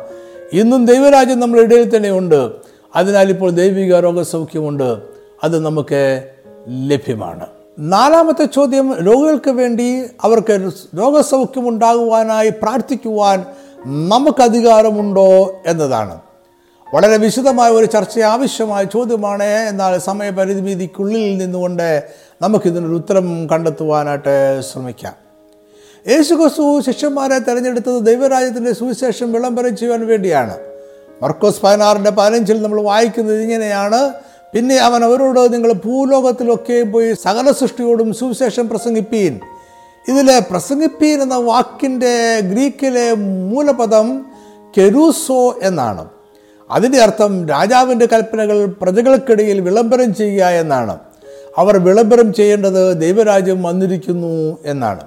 ഇന്നും ദൈവരാജ്യം നമ്മുടെ ഇടയിൽ തന്നെയുണ്ട് അതിനാൽ ഇപ്പോൾ ദൈവിക രോഗസൗഖ്യമുണ്ട്. അത് നമുക്ക് ലഭ്യമാണ്. നാലാമത്തെ ചോദ്യം രോഗികൾക്ക് വേണ്ടി അവർക്ക് രോഗസൗഖ്യം ഉണ്ടാകുവാനായി പ്രാർത്ഥിക്കുവാൻ നമുക്ക് അധികാരമുണ്ടോ എന്നതാണ്. വളരെ വിശദമായ ഒരു ചർച്ച ആവശ്യമായ ചോദ്യമാണ്. എന്നാൽ സമയപരിമിതിക്കുള്ളിൽ നിന്നുകൊണ്ട് നമുക്കിതിനൊരു ഉത്തരം കണ്ടെത്തുവാനായിട്ട് ശ്രമിക്കാം. യേശുഖസു ശിഷ്യന്മാരെ തിരഞ്ഞെടുത്തത് ദൈവരാജ്യത്തിന്റെ സുവിശേഷം വിളംബരം ചെയ്യുവാൻ വേണ്ടിയാണ്. മർക്കോസ് പതിനാറിന്റെ പതിനഞ്ചിൽ നമ്മൾ വായിക്കുന്നത് ഇങ്ങനെയാണ്. പിന്നെ അവൻ അവരോട് നിങ്ങൾ ഭൂലോകത്തിലൊക്കെ പോയി സകല സൃഷ്ടിയോടും സുവിശേഷം പ്രസംഗിപ്പീൻ. ഇതിലെ പ്രസംഗിപ്പീൻ എന്ന വാക്കിന്റെ ഗ്രീക്കിലെ മൂലപദം കെരൂസോ എന്നാണ്. അതിന്റെ അർത്ഥം രാജാവിന്റെ കൽപ്പനകൾ പ്രജകൾക്കിടയിൽ വിളംബരം ചെയ്യുക എന്നാണ്. അവർ വിളംബരം ചെയ്യേണ്ടത് ദൈവരാജ്യം വന്നിരിക്കുന്നു എന്നാണ്.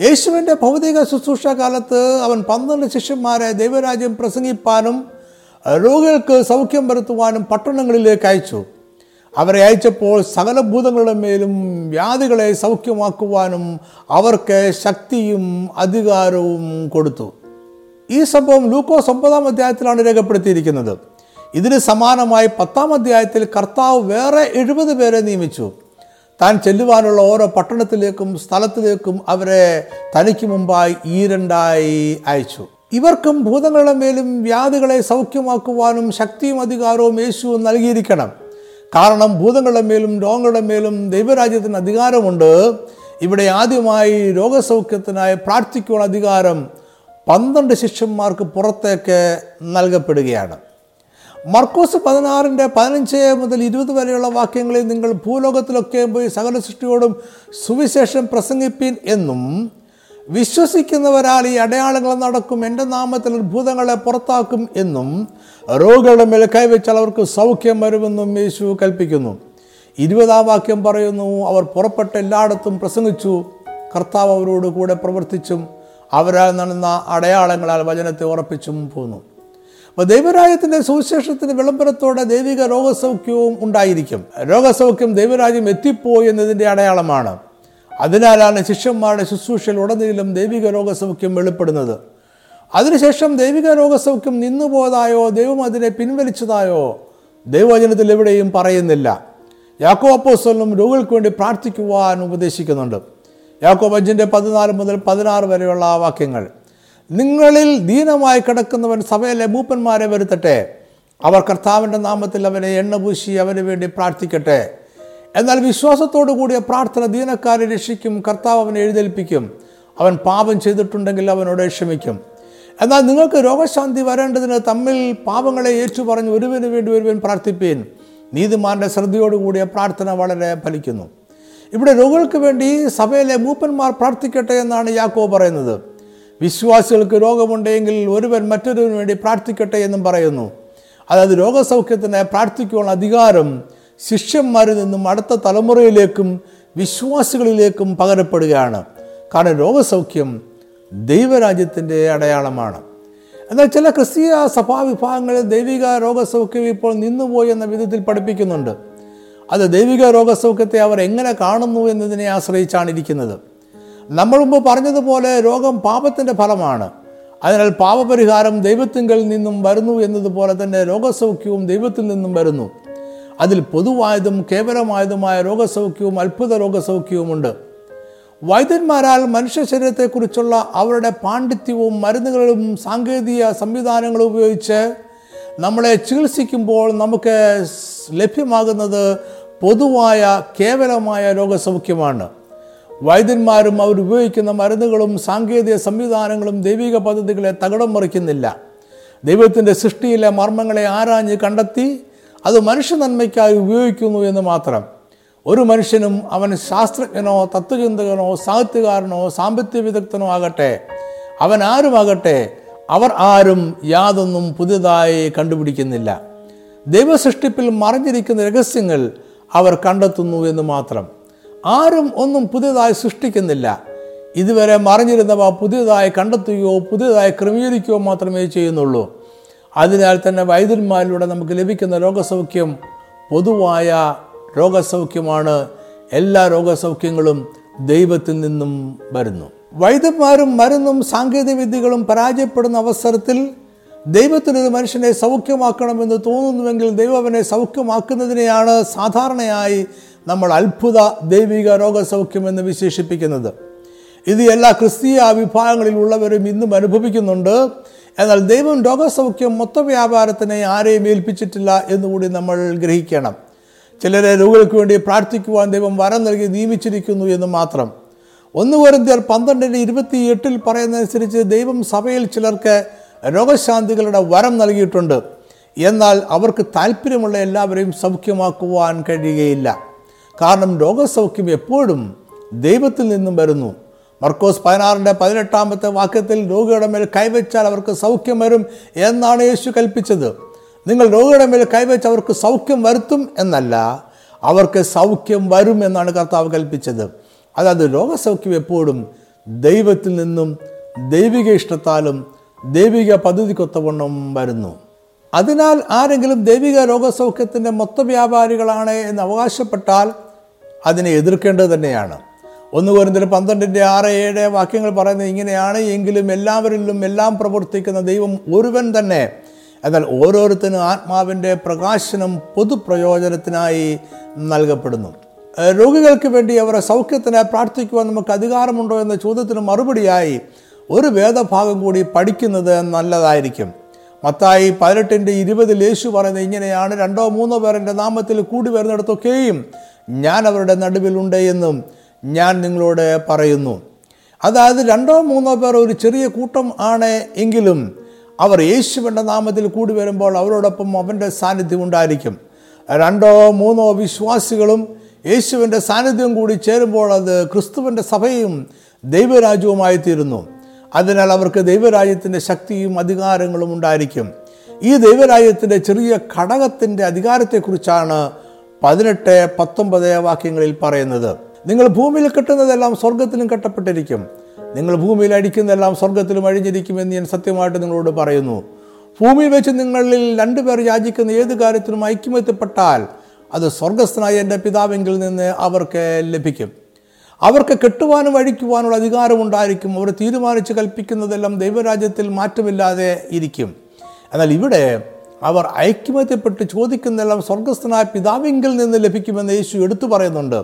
യേശുവിന്റെ ഭൗതിക ശുശ്രൂഷ കാലത്ത് അവൻ പന്ത്രണ്ട് ശിഷ്യന്മാരെ ദൈവരാജ്യം പ്രസംഗിപ്പാനും രോഗികൾക്ക് സൗഖ്യം വരുത്തുവാനും പട്ടണങ്ങളിലേക്ക് അയച്ചു. അവരെ അയച്ചപ്പോൾ സകല ഭൂതങ്ങളുടെ മേലും വ്യാധികളെ സൗഖ്യമാക്കുവാനും അവർക്ക് ശക്തിയും അധികാരവും കൊടുത്തു. ഈ സംഭവം ലൂക്കോസ് ഒമ്പതാം അധ്യായത്തിലാണ് രേഖപ്പെടുത്തിയിരിക്കുന്നത്. ഇതിന് സമാനമായി പത്താം അധ്യായത്തിൽ കർത്താവ് വേറെ എഴുപത് പേരെ നിയമിച്ചു. താൻ ചെല്ലുവാനുള്ള ഓരോ പട്ടണത്തിലേക്കും സ്ഥലത്തിലേക്കും അവരെ തനിക്ക് മുമ്പായി ഈരണ്ടായി അയച്ചു. ഇവർക്കും ഭൂതങ്ങളുടെ മേലും വ്യാധികളെ സൗഖ്യമാക്കുവാനും ശക്തിയും അധികാരവും യേശുവും നൽകിയിരിക്കണം. കാരണം ഭൂതങ്ങളുടെ മേലും രോഗങ്ങളുടെ മേലും ദൈവരാജ്യത്തിന് അധികാരമുണ്ട്. ഇവിടെ ആദ്യമായി രോഗസൗഖ്യത്തിനായി പ്രാർത്ഥിക്കുവാൻ അധികാരം പന്ത്രണ്ട് ശിഷ്യന്മാർക്ക് പുറത്തേക്ക് നൽകപ്പെടുകയാണ്. മർക്കോസ് പതിനാറിന്റെ പതിനഞ്ച് മുതൽ ഇരുപത് വരെയുള്ള വാക്യങ്ങളിൽ നിങ്ങൾ ഭൂലോകത്തിലൊക്കെ പോയി സകല സൃഷ്ടിയോടും സുവിശേഷം പ്രസംഗിപ്പീൻ എന്നും വിശ്വസിക്കുന്നവരാൽ ഈ അടയാളങ്ങൾ നടക്കും എന്റെ നാമത്തിൽ അത്ഭുതങ്ങളെ പുറത്താക്കും എന്നും രോഗികളുടെ മേൽ കൈവച്ചാൽ അവർക്ക് സൗഖ്യം വരുമെന്നും യേശു കൽപ്പിക്കുന്നു. ഇരുപതാം വാക്യം പറയുന്നു അവർ പുറപ്പെട്ട എല്ലായിടത്തും പ്രസംഗിച്ചു കർത്താവ് അവരോട് കൂടെ പ്രവർത്തിച്ചും അവരാൽ നടന്ന അടയാളങ്ങളാൽ വചനത്തെ ഉറപ്പിച്ചും പോന്നു. അപ്പോൾ ദൈവരാജ്യത്തിന്റെ സുവിശേഷത്തിന്റെ വിളംബരത്തോടെ ദൈവിക രോഗസൗഖ്യവും ഉണ്ടായിരിക്കും. രോഗസൗഖ്യം ദൈവരാജ്യം എത്തിപ്പോയി എന്നതിന്റെ അടയാളമാണ്. അതിനാലാണ് ശിഷ്യന്മാരുടെ ശുശ്രൂഷയിൽ ഉടനീളം ദൈവിക രോഗസൗഖ്യം വെളിപ്പെടുന്നത്. അതിനുശേഷം ദൈവിക രോഗസൗഖ്യം നിന്നുപോയതായോ ദൈവം അതിനെ പിൻവലിച്ചതായോ ദൈവവചനത്തിൽ എവിടെയും പറയുന്നില്ല. യാക്കോ അപ്പോസ്തലനും രോഗികൾക്ക് വേണ്ടി പ്രാർത്ഥിക്കുവാൻ ഉപദേശിക്കുന്നുണ്ട്. യാക്കോബ് അഞ്ചിന്റെ പതിനാല് മുതൽ പതിനാറ് വരെയുള്ള വാക്യങ്ങൾ. നിങ്ങളിൽ ദീനമായി കിടക്കുന്നവൻ സഭയിലെ മൂപ്പന്മാരെ വരുത്തട്ടെ. അവർ കർത്താവിന്റെ നാമത്തിൽ അവനെ എണ്ണ പൂശി അവന് വേണ്ടി പ്രാർത്ഥിക്കട്ടെ. എന്നാൽ വിശ്വാസത്തോടു കൂടിയ പ്രാർത്ഥന ദീനക്കാരെ രക്ഷിക്കും കർത്താവ് അവനെ എഴുന്നേൽപ്പിക്കും. അവൻ പാപം ചെയ്തിട്ടുണ്ടെങ്കിൽ അവനോട് ക്ഷമിക്കും. എന്നാൽ നിങ്ങൾക്ക് രോഗശാന്തി വരേണ്ടതിന് തമ്മിൽ പാപങ്ങളെ ഏറ്റു പറഞ്ഞ് ഒരുവന് വേണ്ടി ഒരുവൻ പ്രാർത്ഥിപ്പീൻ. നീതിമാന്റെ ശ്രദ്ധയോടുകൂടിയ പ്രാർത്ഥന വളരെ ഫലിക്കുന്നു. ഇവിടെ രോഗികൾക്ക് വേണ്ടി സഭയിലെ മൂപ്പന്മാർ പ്രാർത്ഥിക്കട്ടെ എന്നാണ് യാക്കോ പറയുന്നത്. വിശ്വാസികൾക്ക് രോഗമുണ്ടെങ്കിൽ ഒരുവൻ മറ്റൊരുവന് വേണ്ടി പ്രാർത്ഥിക്കട്ടെ എന്നും പറയുന്നു. അതായത് രോഗസൗഖ്യത്തിന് പ്രാർത്ഥിക്കുവാനുള്ള അധികാരം ശിഷ്യന്മാരിൽ നിന്നും അടുത്ത തലമുറയിലേക്കും വിശ്വാസികളിലേക്കും പകരപ്പെടുകയാണ്. കാരണം രോഗസൗഖ്യം ദൈവരാജ്യത്തിന്റെ അടയാളമാണ്. എന്നാൽ ചില ക്രിസ്തീയ സഭാ സഭാവിഭാഗങ്ങളിൽ ദൈവിക രോഗസൗഖ്യം ഇപ്പോൾ നിന്നുപോയി എന്ന വിധത്തിൽ പഠിപ്പിക്കുന്നുണ്ട്. അത് ദൈവിക രോഗസൗഖ്യത്തെ അവർ എങ്ങനെ കാണുന്നു എന്നതിനെ ആശ്രയിച്ചാണ് ഇരിക്കുന്നത്. നമ്മൾ മുമ്പ് പറഞ്ഞതുപോലെ രോഗം പാപത്തിന്റെ ഫലമാണ്. അതിനാൽ പാപപരിഹാരം ദൈവത്തിങ്കിൽ നിന്നും വരുന്നു എന്നതുപോലെ തന്നെ രോഗസൗഖ്യവും ദൈവത്തിൽ നിന്നും വരുന്നു. അതിൽ പൊതുവായതും കേവലമായതുമായ രോഗസൗഖ്യവും അത്ഭുത രോഗസൗഖ്യവുമുണ്ട്. വൈദ്യന്മാരാൽ മനുഷ്യ ശരീരത്തെക്കുറിച്ചുള്ള അവരുടെ പാണ്ഡിത്യവും മരുന്നുകളും സാങ്കേതിക സംവിധാനങ്ങളും ഉപയോഗിച്ച് നമ്മളെ ചികിത്സിക്കുമ്പോൾ നമുക്ക് ലഭ്യമാകുന്നത് പൊതുവായ കേവലമായ രോഗസൗഖ്യമാണ്. വൈദ്യന്മാരും അവർ ഉപയോഗിക്കുന്ന മരുന്നുകളും സാങ്കേതിക സംവിധാനങ്ങളും ദൈവിക പദ്ധതികളെ തകിടം മറിക്കുന്നില്ല. ദൈവത്തിന്റെ സൃഷ്ടിയിലെ മർമ്മങ്ങളെ ആരാഞ്ഞ് കണ്ടെത്തി അത് മനുഷ്യ നന്മയ്ക്കായി ഉപയോഗിക്കുന്നു എന്ന് മാത്രം. ഒരു മനുഷ്യനും അവൻ ശാസ്ത്രജ്ഞനോ തത്വചിന്തകനോ സാഹിത്യകാരനോ സാമ്പത്തിക വിദഗ്ധനോ ആകട്ടെ അവൻ ആരുമാകട്ടെ അവർ ആരും യാതൊന്നും പുതിയതായി കണ്ടുപിടിക്കുന്നില്ല. ദൈവസൃഷ്ടിപ്പിൽ മറിഞ്ഞിരിക്കുന്ന രഹസ്യങ്ങൾ അവർ കണ്ടെത്തുന്നു എന്ന് മാത്രം. ആരും ഒന്നും പുതിയതായി സൃഷ്ടിക്കുന്നില്ല. ഇതുവരെ മറിഞ്ഞിരുന്നവ പുതിയതായി കണ്ടെത്തുകയോ പുതിയതായി ക്രമീകരിക്കുകയോ മാത്രമേ ചെയ്യുന്നുള്ളൂ. അതിനാൽ തന്നെ വൈദ്യന്മാരിലൂടെ നമുക്ക് ലഭിക്കുന്ന രോഗസൗഖ്യം പൊതുവായ രോഗസൗഖ്യമാണ്. എല്ലാ രോഗസൗഖ്യങ്ങളും ദൈവത്തിൽ നിന്നും വരുന്നു. വൈദ്യന്മാരും മരുന്നും സാങ്കേതിക വിദ്യകളും പരാജയപ്പെടുന്ന അവസരത്തിൽ ദൈവത്തിനൊരു മനുഷ്യനെ സൗഖ്യമാക്കണമെന്ന് തോന്നുന്നുവെങ്കിൽ ദൈവവനെ സൗഖ്യമാക്കുന്നതിനെയാണ് സാധാരണയായി നമ്മൾ അത്ഭുത ദൈവിക രോഗസൗഖ്യം എന്ന് വിശേഷിപ്പിക്കുന്നത്. ഇത് എല്ലാ ക്രിസ്തീയ വിഭാഗങ്ങളിലുള്ളവരും ഇന്നും അനുഭവിക്കുന്നുണ്ട്. എന്നാൽ ദൈവം രോഗസൗഖ്യം മൊത്ത വ്യാപാരത്തിനെ ആരെയും ഏൽപ്പിച്ചിട്ടില്ല എന്നുകൂടി നമ്മൾ ഗ്രഹിക്കണം. ചിലരെ രോഗികൾക്ക് വേണ്ടി പ്രാർത്ഥിക്കുവാൻ ദൈവം വരം നൽകി നിയമിച്ചിരിക്കുന്നു എന്ന് മാത്രം. ഒന്ന് കൊരിന്ത്യർ പന്ത്രണ്ടിന് ഇരുപത്തി എട്ടിൽ പറയുന്നതനുസരിച്ച് ദൈവം സഭയിൽ ചിലർക്ക് രോഗശാന്തികളുടെ വരം നൽകിയിട്ടുണ്ട്. എന്നാൽ അവർക്ക് താല്പര്യമുള്ള എല്ലാവരെയും സൗഖ്യമാക്കുവാൻ കഴിയുകയില്ല. കാരണം രോഗസൗഖ്യം എപ്പോഴും ദൈവത്തിൽ നിന്നും വരുന്നു. മർക്കോസ് പതിനാറിന്റെ പതിനെട്ടാമത്തെ വാക്യത്തിൽ രോഗിയുടെ മേൽ കൈവച്ചാൽ അവർക്ക് സൗഖ്യം വരും എന്നാണ് യേശു കൽപ്പിച്ചത്. നിങ്ങൾ രോഗിയുടെ മേൽ കൈവച്ച് അവർക്ക് സൗഖ്യം വരുത്തും എന്നല്ല അവർക്ക് സൗഖ്യം വരും എന്നാണ് കർത്താവ് കൽപ്പിച്ചത്. അതായത് രോഗസൗഖ്യം എപ്പോഴും ദൈവത്തിൽ നിന്നും ദൈവിക ഇഷ്ടത്താലും ദൈവിക പദ്ധതിക്കൊത്തവണ്ണം വരുന്നു. അതിനാൽ ആരെങ്കിലും ദൈവിക രോഗസൗഖ്യത്തിന്റെ മൊത്തവ്യാപാരികളാണ് എന്ന് അവകാശപ്പെട്ടാൽ അതിനെ എതിർക്കേണ്ടത് തന്നെയാണ്. ഒന്ന് പോരുന്നതിൽ പന്ത്രണ്ടിന്റെ ആറ് ഏഴ് വാക്യങ്ങൾ പറയുന്നത് ഇങ്ങനെയാണ്. എങ്കിലും എല്ലാവരിലും എല്ലാം പ്രവർത്തിക്കുന്ന ദൈവം ഒരുവൻ തന്നെ. എന്നാൽ ഓരോരുത്തരും ആത്മാവിന്റെ പ്രകാശനം പൊതുപ്രയോജനത്തിനായി നൽകപ്പെടുന്നു. രോഗികൾക്ക് വേണ്ടി അവരെ സൗഖ്യത്തിന് പ്രാർത്ഥിക്കുവാൻ നമുക്ക് അധികാരമുണ്ടോ എന്ന ചോദ്യത്തിന് മറുപടിയായി ഒരു വേദഭാഗം കൂടി പഠിക്കുന്നത് നല്ലതായിരിക്കും. മത്തായി പതിനെട്ടിന്റെ ഇരുപതിൽ യേശു പറയുന്നത് ഇങ്ങനെയാണ്. രണ്ടോ മൂന്നോ പേർ നാമത്തിൽ കൂടി വരുന്നിടത്തൊക്കെയും ഞാൻ അവരുടെ നടുവിലുണ്ട് എന്നും ഞാൻ നിങ്ങളോട് പറയുന്നു. അതായത് രണ്ടോ മൂന്നോ പേർ ഒരു ചെറിയ കൂട്ടം ആണ് എങ്കിലും അവർ യേശുവിന്റെ നാമത്തിൽ കൂടി വരുമ്പോൾ അവരോടൊപ്പം അവന്റെ സാന്നിധ്യം ഉണ്ടായിരിക്കും. രണ്ടോ മൂന്നോ വിശ്വാസികളും യേശുവിന്റെ സാന്നിധ്യം കൂടി ചേരുമ്പോൾ അത് ക്രിസ്തുവിന്റെ സഭയും ദൈവരാജ്യവുമായി തീരുന്നു അതിനാൽ അവർക്ക് ദൈവരാജ്യത്തിന്റെ ശക്തിയും അധികാരങ്ങളും ഉണ്ടായിരിക്കും. ഈ ദൈവരാജ്യത്തിന്റെ ചെറിയ ഘടകത്തിന്റെ അധികാരത്തെക്കുറിച്ചാണ് പതിനെട്ട് പത്തൊമ്പത് വാക്യങ്ങളിൽ പറയുന്നത്. നിങ്ങൾ ഭൂമിയിൽ കെട്ടുന്നതെല്ലാം സ്വർഗത്തിലും കെട്ടപ്പെട്ടിരിക്കും. നിങ്ങൾ ഭൂമിയിൽ അടിക്കുന്നതെല്ലാം സ്വർഗത്തിലും അഴിഞ്ഞിരിക്കുമെന്ന് ഞാൻ സത്യമായിട്ട് നിങ്ങളോട് പറയുന്നു. ഭൂമിയിൽ വെച്ച് നിങ്ങളിൽ രണ്ടുപേർ യാചിക്കുന്ന ഏത് കാര്യത്തിനും ഐക്യമത്യപ്പെട്ടാൽ അത് സ്വർഗസ്ഥനായ എന്റെ പിതാവെങ്കിൽ നിന്ന് അവർക്ക് ലഭിക്കും. അവർക്ക് കെട്ടുവാനും അഴിക്കുവാനുള്ള അധികാരമുണ്ടായിരിക്കും അവർ തീരുമാനിച്ച് കൽപ്പിക്കുന്നതെല്ലാം ദൈവരാജ്യത്തിൽ മാറ്റമില്ലാതെ ഇരിക്കും. എന്നാൽ ഇവിടെ അവർ ഐക്യമത്യപ്പെട്ട് ചോദിക്കുന്നതെല്ലാം സ്വർഗസ്ഥനായ പിതാവിങ്കിൽ നിന്ന് ലഭിക്കുമെന്ന് യേശു എടുത്തു പറയുന്നുണ്ട്.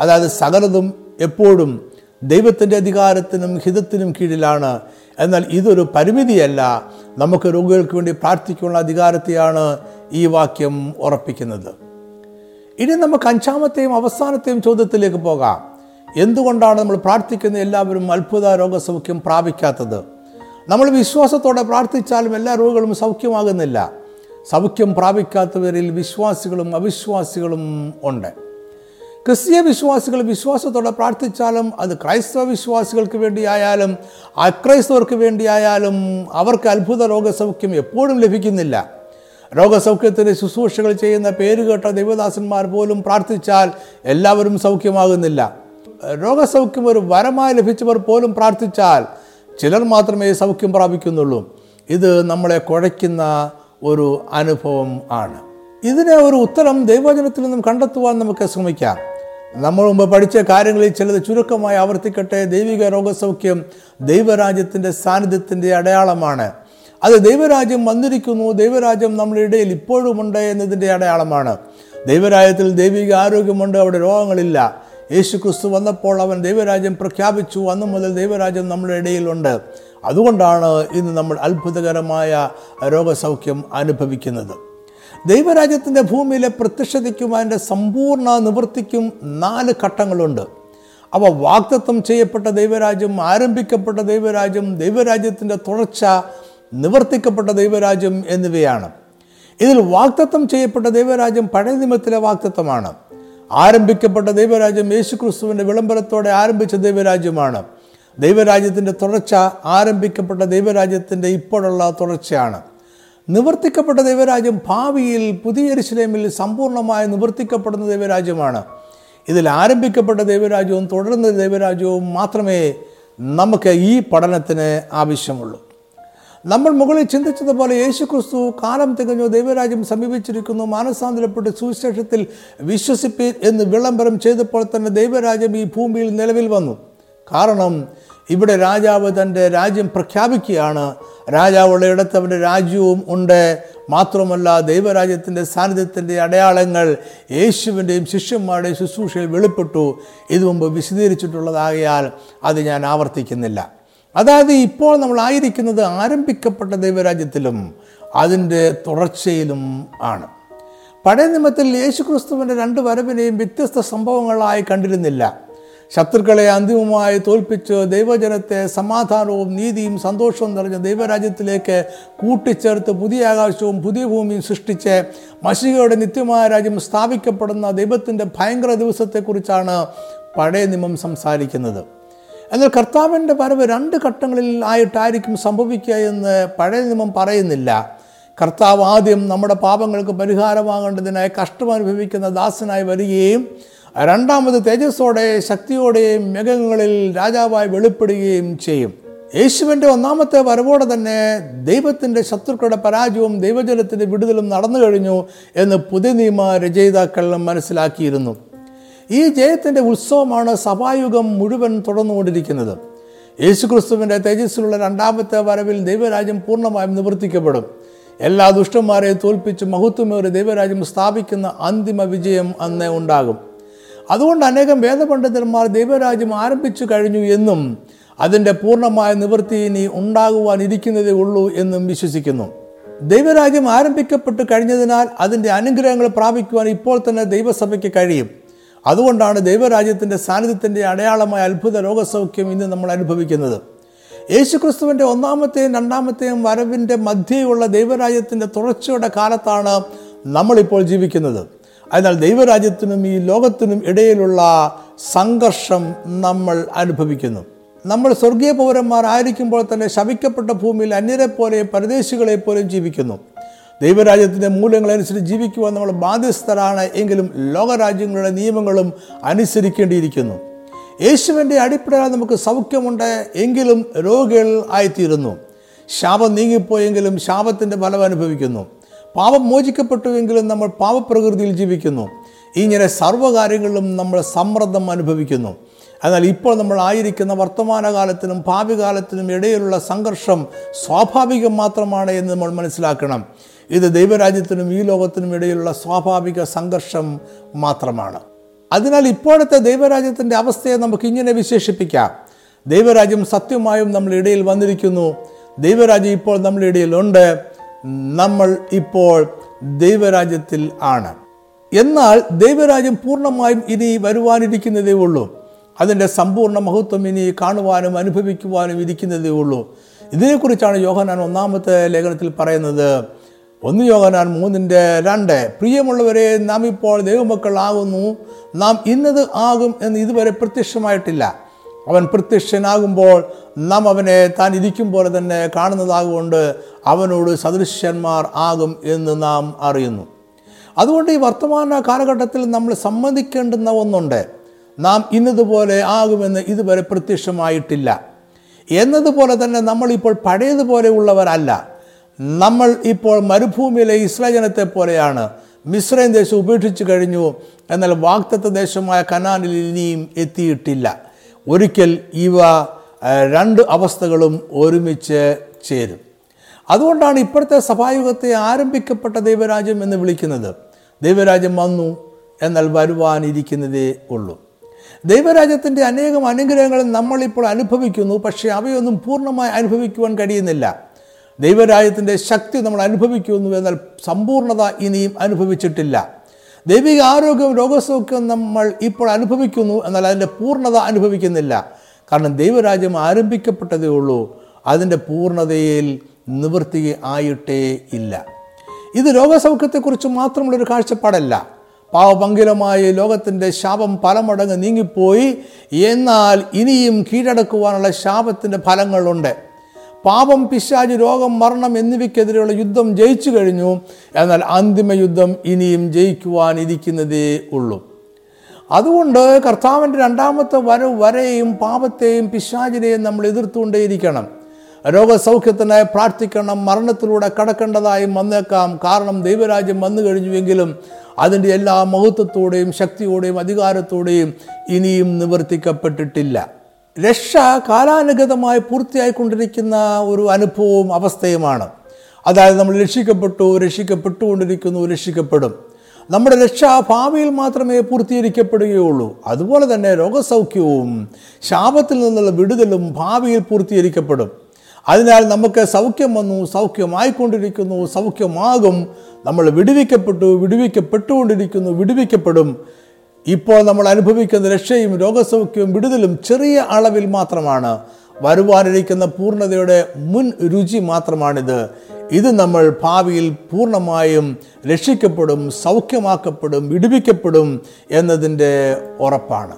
അതായത് സകലതും എപ്പോഴും ദൈവത്തിന്റെ അധികാരത്തിനും ഹിതത്തിനും കീഴിലാണ്. എന്നാൽ ഇതൊരു പരിമിതിയല്ല. നമുക്ക് രോഗികൾക്ക് വേണ്ടി പ്രാർത്ഥിക്കാനുള്ള അധികാരത്തെയാണ് ഈ വാക്യം ഉറപ്പിക്കുന്നത്. ഇനി നമുക്ക് അഞ്ചാമത്തെയും അവസാനത്തെയും ചോദ്യത്തിലേക്ക് പോകാം. എന്തുകൊണ്ടാണ് നമ്മൾ പ്രാർത്ഥിക്കുന്ന എല്ലാവരും അത്ഭുത രോഗസൗഖ്യം പ്രാപിക്കാത്തത്? നമ്മൾ വിശ്വാസത്തോടെ പ്രാർത്ഥിച്ചാലും എല്ലാ രോഗികളും സൗഖ്യമാകുന്നില്ല. സൗഖ്യം പ്രാപിക്കാത്തവരിൽ വിശ്വാസികളും അവിശ്വാസികളും ഉണ്ട്. ക്രിസ്തീയ വിശ്വാസികൾ വിശ്വാസത്തോടെ പ്രാർത്ഥിച്ചാലും അത് ക്രൈസ്തവ വിശ്വാസികൾക്ക് വേണ്ടിയായാലും അക്രൈസ്തവർക്ക് വേണ്ടിയായാലും അവർക്ക് അത്ഭുത രോഗസൗഖ്യം എപ്പോഴും ലഭിക്കുന്നില്ല. രോഗസൗഖ്യത്തിന് ശുശ്രൂഷകൾ ചെയ്യുന്ന പേരുകേട്ട ദൈവദാസന്മാർ പോലും പ്രാർത്ഥിച്ചാൽ എല്ലാവരും സൗഖ്യമാകുന്നില്ല. രോഗസൗഖ്യം ഒരു വരമായി ലഭിച്ചവർ പോലും പ്രാർത്ഥിച്ചാൽ ചിലർ മാത്രമേ സൗഖ്യം പ്രാപിക്കുന്നുള്ളൂ. ഇത് നമ്മളെ കുഴയ്ക്കുന്ന ഒരു അനുഭവം ആണ്. ഇതിനെ ഒരു ഉത്തരം ദൈവവചനത്തിൽ നിന്നും കണ്ടെത്തുവാൻ നമുക്ക് ശ്രമിക്കാം. നമ്മൾ മുമ്പ് പഠിച്ച കാര്യങ്ങളിൽ ചിലത് ചുരുക്കമായി ആവർത്തിക്കട്ടെ. ദൈവിക രോഗസൗഖ്യം ദൈവരാജ്യത്തിന്റെ സാന്നിധ്യത്തിന്റെ അടയാളമാണ്. അത് ദൈവരാജ്യം വന്നിരിക്കുന്നു. ദൈവരാജ്യം നമ്മുടെ ഇടയിൽ ഇപ്പോഴുമുണ്ട് എന്നതിന്റെ അടയാളമാണ്. ദൈവരാജ്യത്തിൽ ദൈവിക ആരോഗ്യമുണ്ട്. അവിടെ രോഗങ്ങളില്ല. യേശു ക്രിസ്തു വന്നപ്പോൾ അവൻ ദൈവരാജ്യം പ്രഖ്യാപിച്ചു. അന്നു മുതൽ ദൈവരാജ്യം നമ്മുടെ ഇടയിലുണ്ട് അതുകൊണ്ടാണ് ഇന്ന് നമ്മൾ അത്ഭുതകരമായ രോഗസൗഖ്യം അനുഭവിക്കുന്നത്. ദൈവരാജ്യത്തിന്റെ ഭൂമിയിലെ പ്രത്യക്ഷതയ്ക്കും അതിന്റെ സമ്പൂർണ നിവൃത്തിക്കും നാല് ഘട്ടങ്ങളുണ്ട്. അവ വാക്തത്വം ചെയ്യപ്പെട്ട ദൈവരാജ്യം ആരംഭിക്കപ്പെട്ട ദൈവരാജ്യം ദൈവരാജ്യത്തിന്റെ തുടർച്ച നിവർത്തിക്കപ്പെട്ട ദൈവരാജ്യം എന്നിവയാണ്. ഇതിൽ വാക്തത്വം ചെയ്യപ്പെട്ട ദൈവരാജ്യം പഴയ നിയമത്തിലെ വാക്തത്വമാണ് ആരംഭിക്കപ്പെട്ട ദൈവരാജ്യം യേശുക്രിസ്തുവിന്റെ വിളംബരത്തോടെ ആരംഭിച്ച ദൈവരാജ്യമാണ്. ദൈവരാജ്യത്തിന്റെ തുടർച്ച ആരംഭിക്കപ്പെട്ട ദൈവരാജ്യത്തിന്റെ ഇപ്പോഴുള്ള തുടർച്ചയാണ്. നിവർത്തിക്കപ്പെട്ട ദൈവരാജ്യം ഭാവിയിൽ പുതിയ ഇസ്ലേമിൽ സമ്പൂർണമായി നിവർത്തിക്കപ്പെടുന്ന ദൈവരാജ്യമാണ്. ഇതിൽ ആരംഭിക്കപ്പെട്ട ദൈവരാജ്യവും തുടരുന്ന ദൈവരാജ്യവും മാത്രമേ നമുക്ക് ഈ പഠനത്തിന് ആവശ്യമുള്ളൂ. നമ്മൾ മുകളിൽ ചിന്തിച്ചതുപോലെ യേശു ക്രിസ്തു കാലം തികഞ്ഞു ദൈവരാജ്യം സമീപിച്ചിരിക്കുന്നു. മാനസാന്തരപ്പെട്ട് സുവിശേഷത്തിൽ വിശ്വസിപ്പി എന്ന് വിളംബരം ചെയ്തപ്പോൾ തന്നെ ദൈവരാജ്യം ഈ ഭൂമിയിൽ നിലവിൽ വന്നു. കാരണം ഇവിടെ രാജാവ് തന്റെ രാജ്യം പ്രഖ്യാപിക്കുകയാണ്. രാജാവുള്ള ഇടത്ത് അവന്റെ രാജ്യവും ഉണ്ട്. മാത്രമല്ല ദൈവരാജ്യത്തിന്റെ സാന്നിധ്യത്തിന്റെ അടയാളങ്ങൾ യേശുവിന്റെയും ശിഷ്യന്മാരുടെയും ശുശ്രൂഷയിൽ വെളിപ്പെട്ടു. ഇത് മുമ്പ് വിശദീകരിച്ചിട്ടുള്ളതാകയാൽ അത് ഞാൻ ആവർത്തിക്കുന്നില്ല. അതായത് ഇപ്പോൾ നമ്മൾ ആയിരിക്കുന്നത് ആരംഭിക്കപ്പെട്ട ദൈവരാജ്യത്തിലും അതിന്റെ തുടർച്ചയിലും ആണ്. പഴയ നിയമത്തിൽ യേശുക്രിസ്തുവിന്റെ രണ്ട് വരവിനെയും വ്യത്യസ്ത സംഭവങ്ങളായി കണ്ടിരുന്നില്ല. ശത്രുക്കളെ അന്തിമമായി തോൽപ്പിച്ച് ദൈവജനത്തെ സമാധാനവും നീതിയും സന്തോഷവും നിറഞ്ഞ ദൈവരാജ്യത്തിലേക്ക് കൂട്ടിച്ചേർത്ത് പുതിയ ആകാശവും പുതിയ ഭൂമിയും സൃഷ്ടിച്ച് മഷികയുടെ നിത്യമായ രാജ്യം സ്ഥാപിക്കപ്പെടുന്ന ദൈവത്തിന്റെ ഭയങ്കര ദിവസത്തെക്കുറിച്ചാണ് പഴയ നിയമം സംസാരിക്കുന്നത്. എന്നാൽ കർത്താവിന്റെ വരവ് രണ്ട് ഘട്ടങ്ങളിൽ ആയിട്ടായിരിക്കും സംഭവിക്കുക എന്ന് പഴയ നിയമം പറയുന്നില്ല. കർത്താവ് ആദ്യം നമ്മുടെ പാപങ്ങൾക്ക് പരിഹാരമാകേണ്ടതിനായി കഷ്ടമനുഭവിക്കുന്ന ദാസനായി വരികയും രണ്ടാമത് തേജസ്സോടെ ശക്തിയോടെയും മേഘങ്ങളിൽ രാജാവായി വെളിപ്പെടുകയും ചെയ്യും. യേശുവിന്റെ ഒന്നാമത്തെ വരവോടെ തന്നെ ദൈവത്തിന്റെ ശത്രുക്കളുടെ പരാജയവും ദൈവജനത്തിന്റെ വിടുതലും നടന്നു കഴിഞ്ഞു എന്ന് പുതിയ നിയമ രചയിതാക്കൾ മനസ്സിലാക്കിയിരുന്നു. ഈ ജയത്തിന്റെ ഉത്സവമാണ് സഭായുഗം മുഴുവൻ തുടർന്നുകൊണ്ടിരിക്കുന്നത്. യേശുക്രിസ്തുവിന്റെ തേജസ്സിലുള്ള രണ്ടാമത്തെ വരവിൽ ദൈവരാജ്യം പൂർണമായും നിവർത്തിക്കപ്പെടും. എല്ലാ ദുഷ്ടന്മാരെയും തോൽപ്പിച്ച് മഹത്വമേറി ദൈവരാജ്യം സ്ഥാപിക്കുന്ന അന്തിമ വിജയം അന്ന് ഉണ്ടാകും. അതുകൊണ്ട് അനേകം വേദപണ്ഡിതന്മാർ ദൈവരാജ്യം ആരംഭിച്ചു കഴിഞ്ഞു എന്നും അതിന്റെ പൂർണമായ നിവൃത്തി ഇനി ഉണ്ടാകുവാനിരിക്കുന്നതേ ഉള്ളൂ എന്നും വിശ്വസിക്കുന്നു. ദൈവരാജ്യം ആരംഭിക്കപ്പെട്ട് കഴിഞ്ഞതിനാൽ അതിന്റെ അനുഗ്രഹങ്ങൾ പ്രാപിക്കുവാൻ ഇപ്പോൾ തന്നെ ദൈവസഭയ്ക്ക് കഴിയും. അതുകൊണ്ടാണ് ദൈവരാജ്യത്തിന്റെ സാന്നിധ്യത്തിന്റെ അടയാളമായ അത്ഭുത രോഗസൗഖ്യം ഇന്ന് നമ്മൾ അനുഭവിക്കുന്നത്. യേശുക്രിസ്തുവിന്റെ ഒന്നാമത്തെയും രണ്ടാമത്തെയും വരവിന്റെ മധ്യയുള്ള ദൈവരാജ്യത്തിന്റെ തുടർച്ചയുടെ കാലത്താണ് നമ്മളിപ്പോൾ ജീവിക്കുന്നത്. അതിനാൽ ദൈവരാജ്യത്തിനും ഈ ലോകത്തിനും ഇടയിലുള്ള സംഘർഷം നമ്മൾ അനുഭവിക്കുന്നു. നമ്മൾ സ്വർഗീയ പൗരന്മാർ ആയിരിക്കുമ്പോൾ തന്നെ ശവിക്കപ്പെട്ട ഭൂമിയിൽ അന്യരെ പോലെയും പരദേശികളെ പോലെയും ജീവിക്കുന്നു. ദൈവരാജ്യത്തിന്റെ മൂല്യങ്ങളനുസരിച്ച് ജീവിക്കുവാൻ നമ്മൾ ബാധ്യസ്ഥരാണ് എങ്കിലും ലോകരാജ്യങ്ങളുടെ നിയമങ്ങളും അനുസരിക്കേണ്ടിയിരിക്കുന്നു. യേശുവിന്റെ അടിപ്പടയാൽ നമുക്ക് സൗഖ്യമുണ്ട് എങ്കിലും രോഗികൾ ആയിത്തീരുന്നു. ശാപം നീങ്ങിപ്പോയെങ്കിലും ശാപത്തിന്റെ ഫലം അനുഭവിക്കുന്നു. പാപം മോചിക്കപ്പെട്ടുവെങ്കിലും നമ്മൾ പാപപ്രകൃതിയിൽ ജീവിക്കുന്നു. ഇങ്ങനെ സർവകാര്യങ്ങളിലും നമ്മൾ സമ്മർദ്ദം അനുഭവിക്കുന്നു. എന്നാൽ ഇപ്പോൾ നമ്മൾ ആയിരിക്കുന്ന വർത്തമാനകാലത്തിനും ഭാവി കാലത്തിനും ഇടയിലുള്ള സംഘർഷം സ്വാഭാവികം മാത്രമാണ് എന്ന് നമ്മൾ മനസ്സിലാക്കണം. ഇത് ദൈവരാജ്യത്തിനും ഈ ലോകത്തിനും ഇടയിലുള്ള സ്വാഭാവിക സംഘർഷം മാത്രമാണ്. അതിനാൽ ഇപ്പോഴത്തെ ദൈവരാജ്യത്തിന്റെ അവസ്ഥയെ നമുക്ക് ഇങ്ങനെ വിശേഷിപ്പിക്കാം. ദൈവരാജ്യം സത്യമായും നമ്മളിടയിൽ വന്നിരിക്കുന്നു. ദൈവരാജ്യം ഇപ്പോൾ നമ്മളിടയിലുണ്ട്. നമ്മൾ ഇപ്പോൾ ദൈവരാജ്യത്തിൽ ആണ്. എന്നാൽ ദൈവരാജ്യം പൂർണമായും ഇനി വരുവാനിരിക്കുന്നതേ ഉള്ളൂ. അതിന്റെ സമ്പൂർണ മഹത്വം ഇനി കാണുവാനും അനുഭവിക്കുവാനും ഇരിക്കുന്നതേ ഉള്ളൂ. ഇതിനെക്കുറിച്ചാണ് യോഹനാൻ ഒന്നാമത്തെ ലേഖനത്തിൽ പറയുന്നത്. ഒന്ന് യോഹനാൻ മൂന്നിന്റെ രണ്ട്. പ്രിയമുള്ളവരെ നാം ഇപ്പോൾ ദൈവമക്കളാകുന്നു നാം ഇന്നത് ആകും എന്ന് ഇതുവരെ പ്രത്യക്ഷമായിട്ടില്ല. അവൻ പ്രത്യക്ഷനാകുമ്പോൾ നാം അവനെ താൻ ഇരിക്കും പോലെ തന്നെ കാണുന്നതാകൊണ്ട് അവനോട് സദൃശ്യന്മാർ ആകും എന്ന് നാം അറിയുന്നു. അതുകൊണ്ട് ഈ വർത്തമാന കാലഘട്ടത്തിൽ നമ്മൾ സമ്മതിക്കേണ്ടുന്ന ഒന്നുണ്ട്. നാം ഇന്നതുപോലെ ആകുമെന്ന് ഇതുവരെ പ്രത്യക്ഷമായിട്ടില്ല. എന്നതുപോലെ തന്നെ നമ്മളിപ്പോൾ പഴയതുപോലെ ഉള്ളവരല്ല. നമ്മൾ ഇപ്പോൾ മരുഭൂമിയിലെ ഇസ്രായേൽ ജനത്തെ പോലെയാണ്. മിശ്രൈൻ ദേശം ഉപേക്ഷിച്ചു കഴിഞ്ഞു. എന്നാൽ വാക്തത്വ ദേശമായ കനാനിൽ ഇനിയും എത്തിയിട്ടില്ല. ഒരിക്കൽ ഇവ രണ്ട് അവസ്ഥകളും ഒരുമിച്ച് ചേരും. അതുകൊണ്ടാണ് ഇപ്പോഴത്തെ സഭായുഗത്തെ ആരംഭിക്കപ്പെട്ട ദൈവരാജ്യം എന്ന് വിളിക്കുന്നത്. ദൈവരാജ്യം വന്നു എന്നാൽ വരുവാനിരിക്കുന്നതേ ഉള്ളൂ. ദൈവരാജ്യത്തിന്റെ അനേകം അനുഗ്രഹങ്ങൾ നമ്മളിപ്പോൾ അനുഭവിക്കുന്നു പക്ഷേ അവയൊന്നും പൂർണമായി അനുഭവിക്കുവാൻ കഴിയുന്നില്ല. ദൈവരാജ്യത്തിന്റെ ശക്തി നമ്മൾ അനുഭവിക്കുന്നു എന്നാൽ സമ്പൂർണത ഇനിയും അനുഭവിച്ചിട്ടില്ല. ദൈവിക ആരോഗ്യവും രോഗസൗഖ്യവും നമ്മൾ ഇപ്പോൾ അനുഭവിക്കുന്നു എന്നാൽ അതിന്റെ പൂർണത അനുഭവിക്കുന്നില്ല. കാരണം ദൈവരാജ്യം ആരംഭിക്കപ്പെട്ടതേ ഉള്ളൂ. അതിന്റെ പൂർണതയിൽ നിവൃത്തി ആയിട്ടേ ഇല്ല. ഇത് രോഗസൗഖ്യത്തെക്കുറിച്ച് മാത്രമുള്ളൊരു കാഴ്ചപ്പാടല്ല. പാവപങ്കിലമായ ലോകത്തിന്റെ ശാപം പലമടങ്ങ് നീങ്ങിപ്പോയി. എന്നാൽ ഇനിയും കീഴടക്കുവാനുള്ള ശാപത്തിന്റെ ഫലങ്ങളുണ്ട്. പാപം പിശാച് രോഗം മരണം എന്നിവയ്ക്കെതിരെയുള്ള യുദ്ധം ജയിച്ചു കഴിഞ്ഞു. എന്നാൽ അന്തിമ യുദ്ധം ഇനിയും ജയിക്കുവാനിരിക്കുന്നതേ ഉള്ളൂ. അതുകൊണ്ട് കർത്താവിന്റെ രണ്ടാമത്തെ വരവ് വരെയും പാപത്തെയും പിശാചിനെയും നമ്മൾ എതിർത്തുകൊണ്ടേയിരിക്കണം. രോഗസൗഖ്യത്തിനായി പ്രാർത്ഥിക്കണം മരണത്തിലൂടെ കടക്കേണ്ടതായും വന്നേക്കാം. കാരണം ദൈവരാജ്യം വന്നു കഴിഞ്ഞുവെങ്കിലും അതിന്റെ എല്ലാ മഹത്വത്തോടെയും ശക്തിയോടെയും അധികാരത്തോടെയും ഇനിയും നിവർത്തിക്കപ്പെട്ടിട്ടില്ല. രക്ഷ കാലാനുഗതമായി പൂർത്തിയായിക്കൊണ്ടിരിക്കുന്ന ഒരു അനുഭവവും അവസ്ഥയുമാണ്. അതായത് നമ്മൾ രക്ഷിക്കപ്പെട്ടു രക്ഷിക്കപ്പെട്ടുകൊണ്ടിരിക്കുന്നു രക്ഷിക്കപ്പെടും. നമ്മുടെ രക്ഷ ഭാവിയിൽ മാത്രമേ പൂർത്തീകരിക്കപ്പെടുകയുള്ളൂ. അതുപോലെ തന്നെ രോഗസൗഖ്യവും ശാപത്തിൽ നിന്നുള്ള വിടുതലും ഭാവിയിൽ പൂർത്തീകരിക്കപ്പെടും. അതിനാൽ നമുക്ക് സൗഖ്യം വന്നു സൗഖ്യമായിക്കൊണ്ടിരിക്കുന്നു സൗഖ്യമാകും. നമ്മൾ വിടുവിക്കപ്പെട്ടു വിടുവിക്കപ്പെട്ടുകൊണ്ടിരിക്കുന്നു വിടുവിക്കപ്പെടും. ഇപ്പോൾ നമ്മൾ അനുഭവിക്കുന്ന രക്ഷയും രോഗസൗഖ്യവും വിടുതലും ചെറിയ അളവിൽ മാത്രമാണ്. വരുവാനിരിക്കുന്ന പൂർണതയുടെ മുൻ രുചി മാത്രമാണിത്. ഇത് നമ്മൾ ഭാവിയിൽ പൂർണമായും രക്ഷിക്കപ്പെടും സൗഖ്യമാക്കപ്പെടും വിടുവിക്കപ്പെടും എന്നതിന്റെ ഉറപ്പാണ്.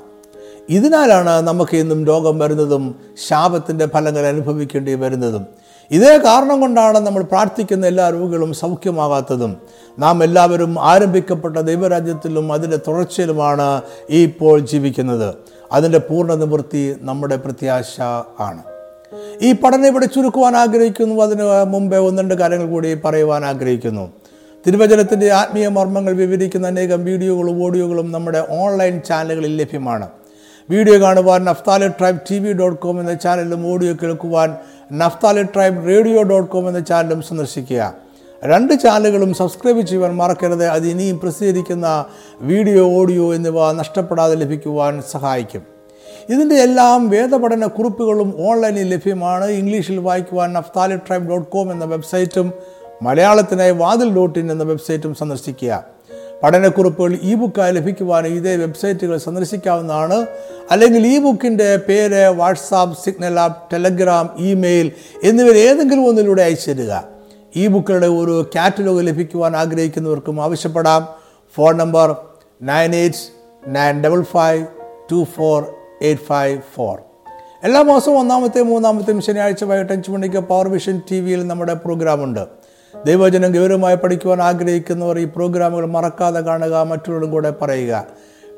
ഇതിനാലാണ് നമുക്ക് ഇന്നും രോഗം വരുന്നതും ശാപത്തിന്റെ ഫലങ്ങൾ അനുഭവിക്കേണ്ടി വരുന്നതും. ഇതേ കാരണം കൊണ്ടാണ് നമ്മൾ പ്രാർത്ഥിക്കുന്ന എല്ലാ രോഗികളും സൗഖ്യമാകാത്തതും. നാം എല്ലാവരും ആരംഭിക്കപ്പെട്ട ദൈവരാജ്യത്തിലും അതിന്റെ തുടർച്ചയിലുമാണ് ഇപ്പോൾ ജീവിക്കുന്നത്. അതിന്റെ പൂർണ നിവൃത്തി നമ്മുടെ പ്രത്യാശ ആണ്. ഈ പഠനം ഇവിടെ ചുരുക്കുവാൻ ആഗ്രഹിക്കുന്നു. അതിന് മുമ്പേ ഒന്ന് രണ്ട് കാര്യങ്ങൾ കൂടി പറയുവാൻ ആഗ്രഹിക്കുന്നു. തിരുവചനത്തിന്റെ ആത്മീയ മർമ്മങ്ങൾ വിവരിക്കുന്ന അനേകം വീഡിയോകളും ഓഡിയോകളും നമ്മുടെ ഓൺലൈൻ ചാനലുകളിൽ ലഭ്യമാണ്. വീഡിയോ കാണുവാൻ Naphtali tribe T V dot com എന്ന ചാനലിലും ഓഡിയോ കേൾക്കുവാൻ Naphtali Tribe radio dot com എന്ന ചാനലും സന്ദർശിക്കുക. രണ്ട് ചാനലുകളും സബ്സ്ക്രൈബ് ചെയ്യുവാൻ മറക്കരുത്. അത് ഇനിയും പ്രസിദ്ധീകരിക്കുന്ന വീഡിയോ ഓഡിയോ എന്നിവ നഷ്ടപ്പെടാതെ ലഭിക്കുവാൻ സഹായിക്കും. ഇതിന്റെ എല്ലാം വേദപഠന കുറിപ്പുകളും ഓൺലൈനിൽ ലഭ്യമാണ്. ഇംഗ്ലീഷിൽ വായിക്കുവാൻ നഫ്താലി ട്രൈബ് ഡോട്ട് കോം എന്ന വെബ്സൈറ്റും മലയാളത്തിനായി വാതിൽ ഡോട്ട് ഇൻ എന്ന വെബ്സൈറ്റും സന്ദർശിക്കുക. പഠനക്കുറിപ്പുകൾ ഇ ബുക്കായി ലഭിക്കുവാനും ഇതേ വെബ്സൈറ്റുകൾ സന്ദർശിക്കാവുന്നതാണ്. അല്ലെങ്കിൽ ഈ ബുക്കിന്റെ പേര് WhatsApp Signal app Telegram email എന്നിവർ ഏതെങ്കിലും ഒന്നിലൂടെ അയച്ചു തരിക ഈ ബുക്കുകളുടെ ഒരു കാറ്റലോഗ് ലഭിക്കുവാൻ ആഗ്രഹിക്കുന്നവർക്കും ആവശ്യപ്പെടാം. Phone number nine eight nine double five two four eight five four. എല്ലാ മാസവും ഒന്നാമത്തെയും മൂന്നാമത്തെയും ശനിയാഴ്ച വൈകിട്ട് അഞ്ച് മണിക്ക് പവർ വിഷൻ ടി വിയിൽ നമ്മുടെ പ്രോഗ്രാമുണ്ട് ദൈവജനം ഗൗരവമായി പഠിക്കുവാൻ ആഗ്രഹിക്കുന്നവർ ഈ പ്രോഗ്രാമുകൾ മറക്കാതെ കാണുക മറ്റുള്ളവരും കൂടെ പറയുക.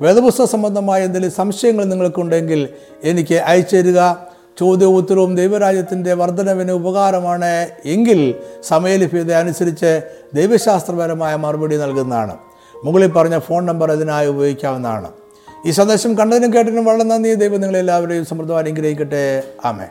വേദപുസ്തക സംബന്ധമായ എന്തെങ്കിലും സംശയങ്ങൾ നിങ്ങൾക്കുണ്ടെങ്കിൽ എനിക്ക് അയച്ചു തരിക ചോദ്യവും ഉത്തരവും ദൈവരാജ്യത്തിന്റെ വർധനവിന് ഉപകാരമാണ് എങ്കിൽ സമയലഭ്യത അനുസരിച്ച് ദൈവശാസ്ത്രപരമായ മറുപടി നൽകുന്നതാണ്. മുകളിൽ പറഞ്ഞ ഫോൺ നമ്പർ അതിനായി ഉപയോഗിക്കാവുന്നതാണ്. ഈ സന്ദേശം കണ്ടതിനും കേട്ടതിനും വളരെ നന്ദി. ദൈവം നിങ്ങളെല്ലാവരെയും സമൃദ്ധമായി അനുഗ്രഹിക്കട്ടെ. ആമേ